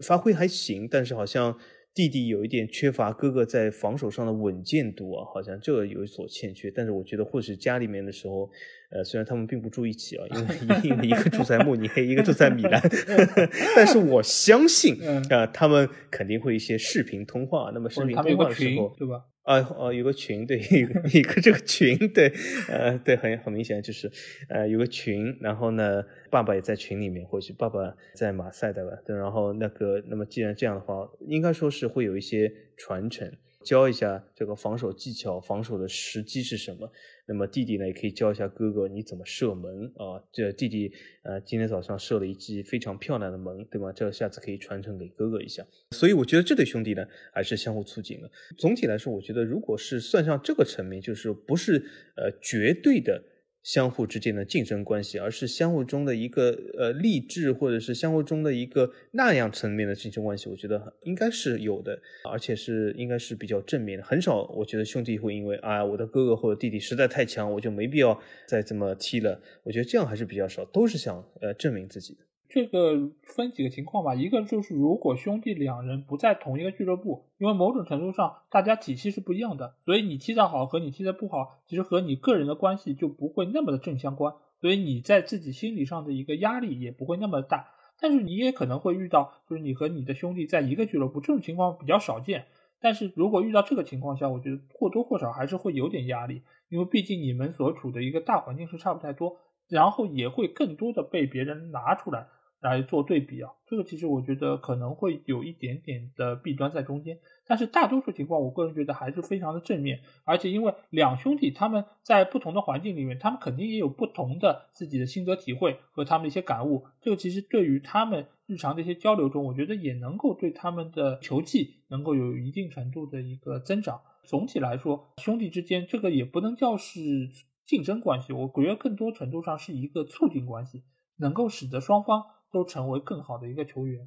Speaker 2: 发挥还行，但是好像弟弟有一点缺乏哥哥在防守上的稳健度啊，好像这个有所欠缺。但是我觉得，或许家里面的时候，呃，虽然他们并不住一起啊，因为 因为一个住在慕尼黑，一个住在米兰，但是我相信啊，他们肯定会一些视频通话。那么视频通话的时候，
Speaker 1: 对吧？
Speaker 2: 啊哦，有个群，对，一 个这个群，对，呃，对，很很明显就是，呃，有个群，然后呢，爸爸也在群里面，或许爸爸在马赛的吧，对，然后那个，那么既然这样的话，应该说是会有一些传承。教一下这个防守技巧，防守的时机是什么？那么弟弟呢，也可以教一下哥哥你怎么射门啊。这弟弟呃今天早上射了一记非常漂亮的门，对吗？这下次可以传承给哥哥一下。所以我觉得这对兄弟呢还是相互促进的。总体来说，我觉得如果是算上这个层面，就是不是呃绝对的。相互之间的竞争关系，而是相互中的一个呃励志，或者是相互中的一个那样层面的竞争关系，我觉得应该是有的，而且是应该是比较正面的。很少，我觉得兄弟会因为啊我的哥哥或者弟弟实在太强，我就没必要再这么踢了。我觉得这样还是比较少，都是想呃证明自己的。
Speaker 1: 这个分几个情况吧，一个就是如果兄弟两人不在同一个俱乐部，因为某种程度上大家体系是不一样的，所以你踢得好和你踢得不好，其实和你个人的关系就不会那么的正相关，所以你在自己心理上的一个压力也不会那么大。但是你也可能会遇到，就是你和你的兄弟在一个俱乐部，这种情况比较少见。但是如果遇到这个情况下，我觉得或多或少还是会有点压力，因为毕竟你们所处的一个大环境是差不太多，然后也会更多的被别人拿出来。来做对比啊，这个其实我觉得可能会有一点点的弊端在中间，但是大多数情况，我个人觉得还是非常的正面。而且因为两兄弟他们在不同的环境里面，他们肯定也有不同的自己的心得体会和他们的一些感悟。这个其实对于他们日常的一些交流中，我觉得也能够对他们的球技能够有一定程度的一个增长。总体来说，兄弟之间这个也不能叫是竞争关系，我觉得更多程度上是一个促进关系，能够使得双方。都成为更好的一个球员。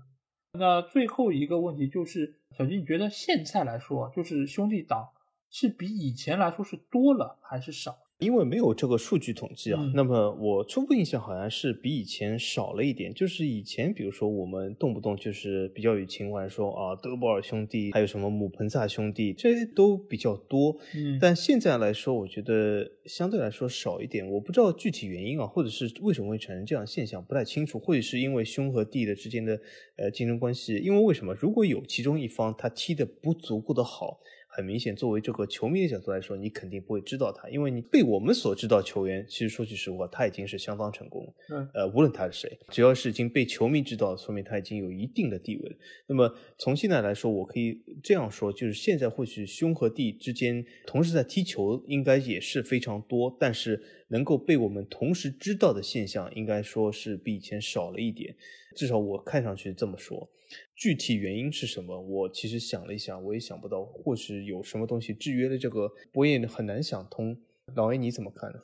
Speaker 1: 那最后一个问题就是，小金，你觉得现在来说，就是兄弟党是比以前来说是多了还是少？
Speaker 2: 因为没有这个数据统计啊，那么我初步印象好像是比以前少了一点。就是以前，比如说我们动不动就是比较有情怀，说啊德布尔兄弟，还有什么姆彭萨兄弟，这些都比较多。嗯，但现在来说，我觉得相对来说少一点。我不知道具体原因啊，或者是为什么会产生这样现象，不太清楚。或者是因为兄和弟的之间的呃竞争关系，因为为什么？如果有其中一方他踢的不足够的好。很明显，作为这个球迷的角度来说，你肯定不会知道他，因为你被我们所知道球员，其实说句实话，他已经是相当成功了。嗯，呃，无论他是谁，只要是已经被球迷知道，说明他已经有一定的地位了。那么从现在来说，我可以这样说，就是现在或许兄和弟之间同时在踢球，应该也是非常多，但是能够被我们同时知道的现象，应该说是比以前少了一点。至少我看上去这么说。具体原因是什么？我其实想了一下，我也想不到，或许有什么东西制约了这个，我也很难想通。老 A 你怎么看呢？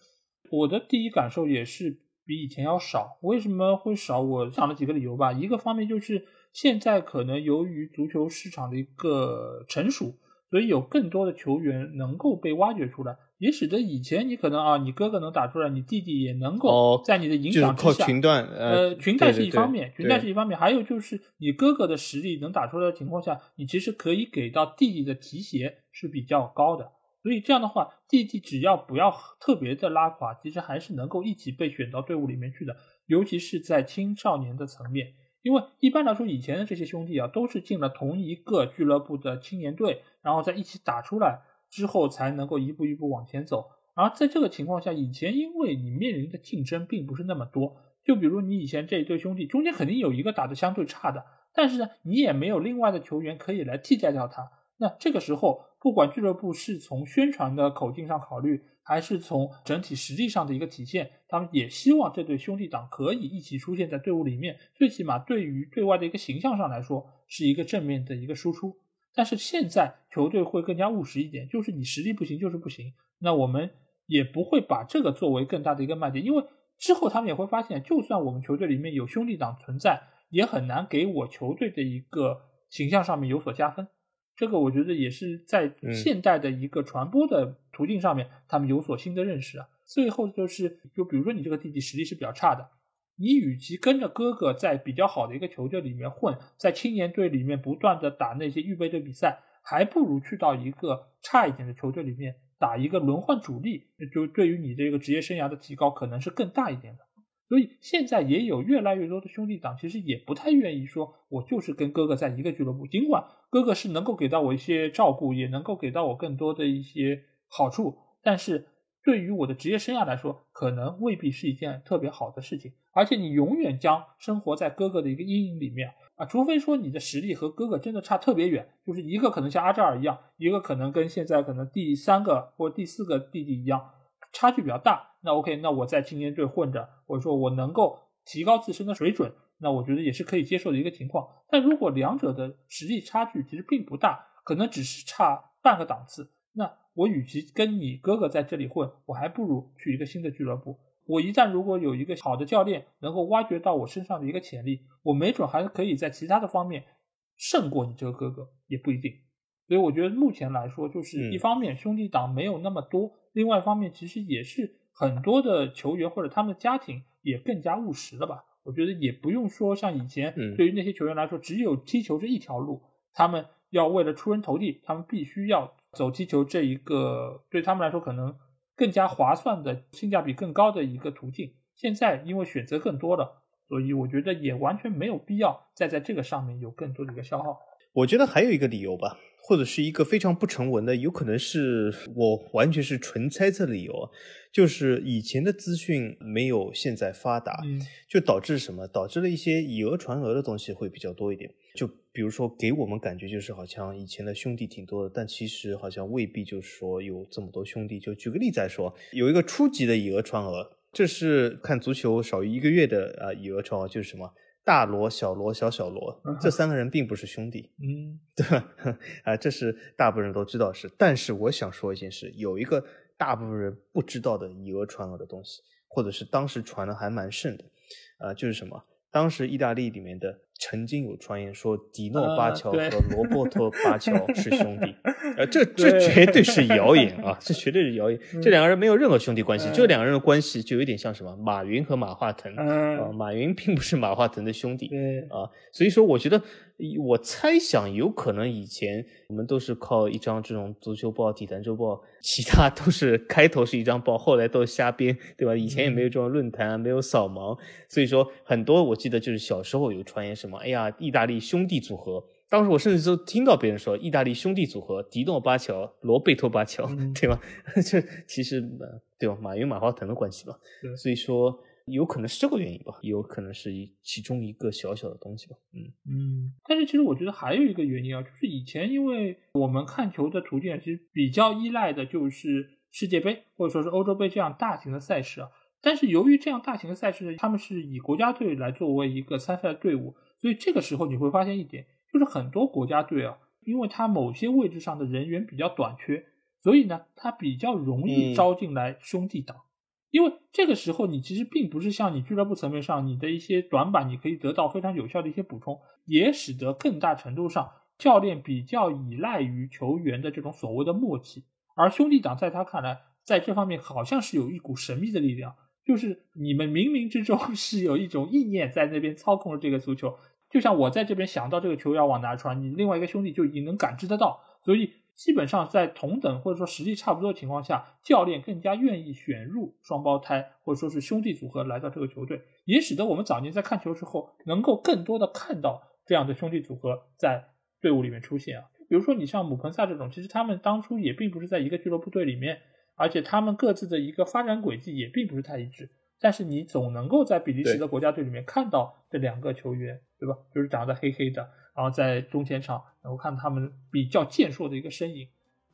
Speaker 1: 我的第一感受也是比以前要少。为什么会少？我想了几个理由吧。一个方面就是现在可能由于足球市场的一个成熟，所以有更多的球员能够被挖掘出来。也使得以前你可能啊，你哥哥能打出来，你弟弟也能够在你的影响之
Speaker 2: 下。靠群段，呃，
Speaker 1: 群带是一方面，群带是一方面，还有就是你哥哥的实力能打出来的情况下，你其实可以给到弟弟的提携是比较高的。所以这样的话，弟弟只要不要特别的拉垮，其实还是能够一起被选到队伍里面去的。尤其是在青少年的层面，因为一般来说以前的这些兄弟啊，都是进了同一个俱乐部的青年队，然后再一起打出来。之后才能够一步一步往前走，而在这个情况下，以前因为你面临的竞争并不是那么多，就比如你以前这一对兄弟中间肯定有一个打的相对差的，但是呢，你也没有另外的球员可以来替代掉他。那这个时候，不管俱乐部是从宣传的口径上考虑，还是从整体实力上的一个体现，他们也希望这对兄弟党可以一起出现在队伍里面，最起码对于对外的一个形象上来说是一个正面的一个输出。但是现在球队会更加务实一点，就是你实力不行就是不行，那我们也不会把这个作为更大的一个卖点，因为之后他们也会发现，就算我们球队里面有兄弟党存在，也很难给我球队的一个形象上面有所加分。这个我觉得也是在现代的一个传播的途径上面，他们有所新的认识啊。最后就是，就比如说你这个弟弟实力是比较差的。你与其跟着哥哥在比较好的一个球队里面混，在青年队里面不断的打那些预备队比赛，还不如去到一个差一点的球队里面打一个轮换主力，就对于你这个职业生涯的提高可能是更大一点的。所以现在也有越来越多的兄弟党，其实也不太愿意说，我就是跟哥哥在一个俱乐部，尽管哥哥是能够给到我一些照顾，也能够给到我更多的一些好处，但是。对于我的职业生涯来说，可能未必是一件特别好的事情，而且你永远将生活在哥哥的一个阴影里面啊，除非说你的实力和哥哥真的差特别远，就是一个可能像阿扎尔一样，一个可能跟现在可能第三个或第四个弟弟一样，差距比较大，那 OK，那我在青年队混着，或者说我能够提高自身的水准，那我觉得也是可以接受的一个情况。但如果两者的实力差距其实并不大，可能只是差半个档次，那。我与其跟你哥哥在这里混，我还不如去一个新的俱乐部。我一旦如果有一个好的教练能够挖掘到我身上的一个潜力，我没准还是可以在其他的方面胜过你这个哥哥，也不一定。所以我觉得目前来说，就是一方面兄弟党没有那么多，另外一方面其实也是很多的球员或者他们的家庭也更加务实了吧。我觉得也不用说像以前，对于那些球员来说，只有踢球这一条路，他们要为了出人头地，他们必须要。走踢球这一个对他们来说可能更加划算的性价比更高的一个途径，现在因为选择更多了，所以我觉得也完全没有必要再在这个上面有更多的一个消耗。
Speaker 2: 我觉得还有一个理由吧，或者是一个非常不成文的，有可能是我完全是纯猜测的理由，就是以前的资讯没有现在发达，就导致什么？导致了一些以讹传讹的东西会比较多一点，就。比如说，给我们感觉就是好像以前的兄弟挺多的，但其实好像未必就是说有这么多兄弟。就举个例子来说，有一个初级的以讹传讹，这是看足球少于一个月的啊，以讹传讹就是什么大罗、小罗、小小罗，这三个人并不是兄弟，
Speaker 1: 嗯，
Speaker 2: 对吧？啊，这是大部分人都知道是。但是我想说一件事，有一个大部分人不知道的以讹传讹的东西，或者是当时传的还蛮盛的，啊，就是什么？当时意大利里面的。曾经有传言说迪诺巴乔和罗伯托巴乔 是兄弟，呃，这这绝对是谣言啊！这绝对是谣言。这两个人没有任何兄弟关系，这两个人的关系就有点像什么？马云和马化腾啊，马云并不是马化腾的兄弟啊，所以说我觉得。我猜想有可能以前我们都是靠一张这种足球报、体坛周报，其他都是开头是一张报，后来都瞎编，对吧？以前也没有这种论坛，没有扫盲，所以说很多我记得就是小时候有传言什么，哎呀，意大利兄弟组合，当时我甚至都听到别人说意大利兄弟组合，迪诺巴乔、罗贝托巴乔，对吧？这其实对吧？马云、马化腾的关系吧，所以说。有可能是这个原因吧，有可能是一其中一个小小的东西吧。
Speaker 1: 嗯嗯，但是其实我觉得还有一个原因啊，就是以前因为我们看球的途径其实比较依赖的就是世界杯或者说是欧洲杯这样大型的赛事啊。但是由于这样大型的赛事，他们是以国家队来作为一个参赛队伍，所以这个时候你会发现一点，就是很多国家队啊，因为它某些位置上的人员比较短缺，所以呢，它比较容易招进来兄弟党。因为这个时候，你其实并不是像你俱乐部层面上你的一些短板，你可以得到非常有效的一些补充，也使得更大程度上教练比较依赖于球员的这种所谓的默契。而兄弟党在他看来，在这方面好像是有一股神秘的力量，就是你们冥冥之中 是有一种意念在那边操控着这个足球。就像我在这边想到这个球要往哪传，你另外一个兄弟就已经能感知得到，所以。基本上在同等或者说实力差不多的情况下，教练更加愿意选入双胞胎或者说是兄弟组合来到这个球队，也使得我们早年在看球时候能够更多的看到这样的兄弟组合在队伍里面出现啊。比如说你像姆彭萨这种，其实他们当初也并不是在一个俱乐部队里面，而且他们各自的一个发展轨迹也并不是太一致。但是你总能够在比利时的国家队里面看到这两个球员，对吧？就是长得黑黑的，然后在中前场能够看他们比较健硕的一个身影。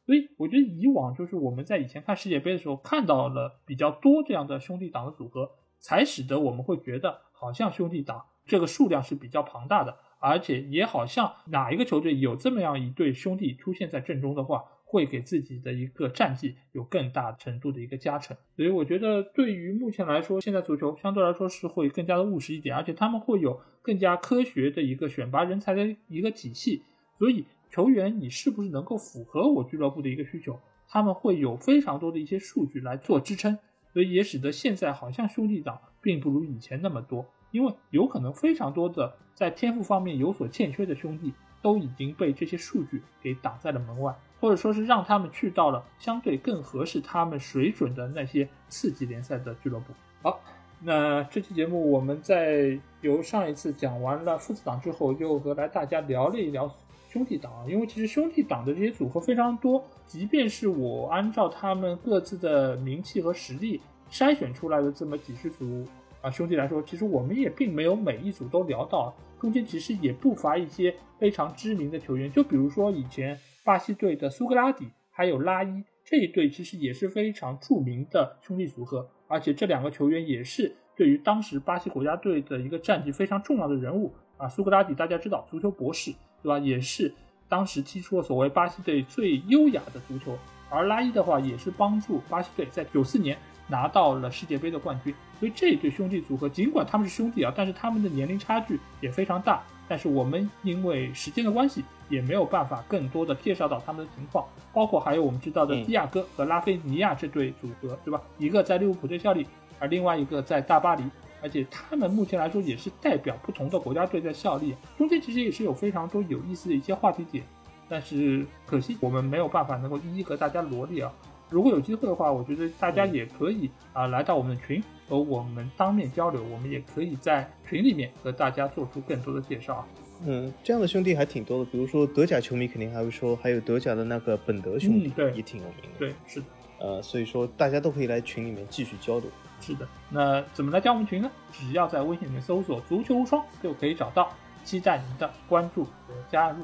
Speaker 1: 所以我觉得以往就是我们在以前看世界杯的时候看到了比较多这样的兄弟党的组合，才使得我们会觉得好像兄弟党这个数量是比较庞大的，而且也好像哪一个球队有这么样一对兄弟出现在阵中的话，会给自己的一个战绩有更大程度的一个加成。所以我觉得对于目前来说，现在足球相对来说是会更加的务实一点，而且他们会有更加科学的一个选拔人才的一个体系，所以。球员，你是不是能够符合我俱乐部的一个需求？他们会有非常多的一些数据来做支撑，所以也使得现在好像兄弟党并不如以前那么多，因为有可能非常多的在天赋方面有所欠缺的兄弟都已经被这些数据给挡在了门外，或者说是让他们去到了相对更合适他们水准的那些次级联赛的俱乐部。好，那这期节目我们在由上一次讲完了父子党之后，又和来大家聊了一聊。兄弟党，因为其实兄弟党的这些组合非常多，即便是我按照他们各自的名气和实力筛选出来的这么几十组啊兄弟来说，其实我们也并没有每一组都聊到，中间其实也不乏一些非常知名的球员，就比如说以前巴西队的苏格拉底还有拉伊这一对，其实也是非常著名的兄弟组合，而且这两个球员也是对于当时巴西国家队的一个战绩非常重要的人物啊。苏格拉底大家知道，足球博士。对吧？也是当时踢出了所谓巴西队最优雅的足球，而拉伊的话也是帮助巴西队在九四年拿到了世界杯的冠军。所以这一对兄弟组合，尽管他们是兄弟啊，但是他们的年龄差距也非常大。但是我们因为时间的关系，也没有办法更多的介绍到他们的情况，包括还有我们知道的迪亚哥和拉菲尼亚这对组合，对吧？一个在利物浦队效力，而另外一个在大巴黎。而且他们目前来说也是代表不同的国家队在效力，中间其实也是有非常多有意思的一些话题点，但是可惜我们没有办法能够一一和大家罗列啊。如果有机会的话，我觉得大家也可以啊来到我们的群和我们当面交流，我们也可以在群里面和大家做出更多的介绍。
Speaker 2: 嗯，这样的兄弟还挺多的，比如说德甲球迷肯定还会说，还有德甲的那个本德兄弟，
Speaker 1: 对，
Speaker 2: 也挺有名的。
Speaker 1: 对，是的。
Speaker 2: 呃，所以说大家都可以来群里面继续交流。
Speaker 1: 是的，那怎么来加我们群呢？只要在微信里面搜索“足球无双”就可以找到，期待您的关注和加入。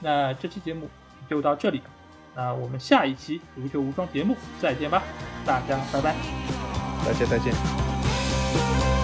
Speaker 1: 那这期节目就到这里，那我们下一期“足球无双”节目再见吧，大家拜拜，
Speaker 2: 大家再见。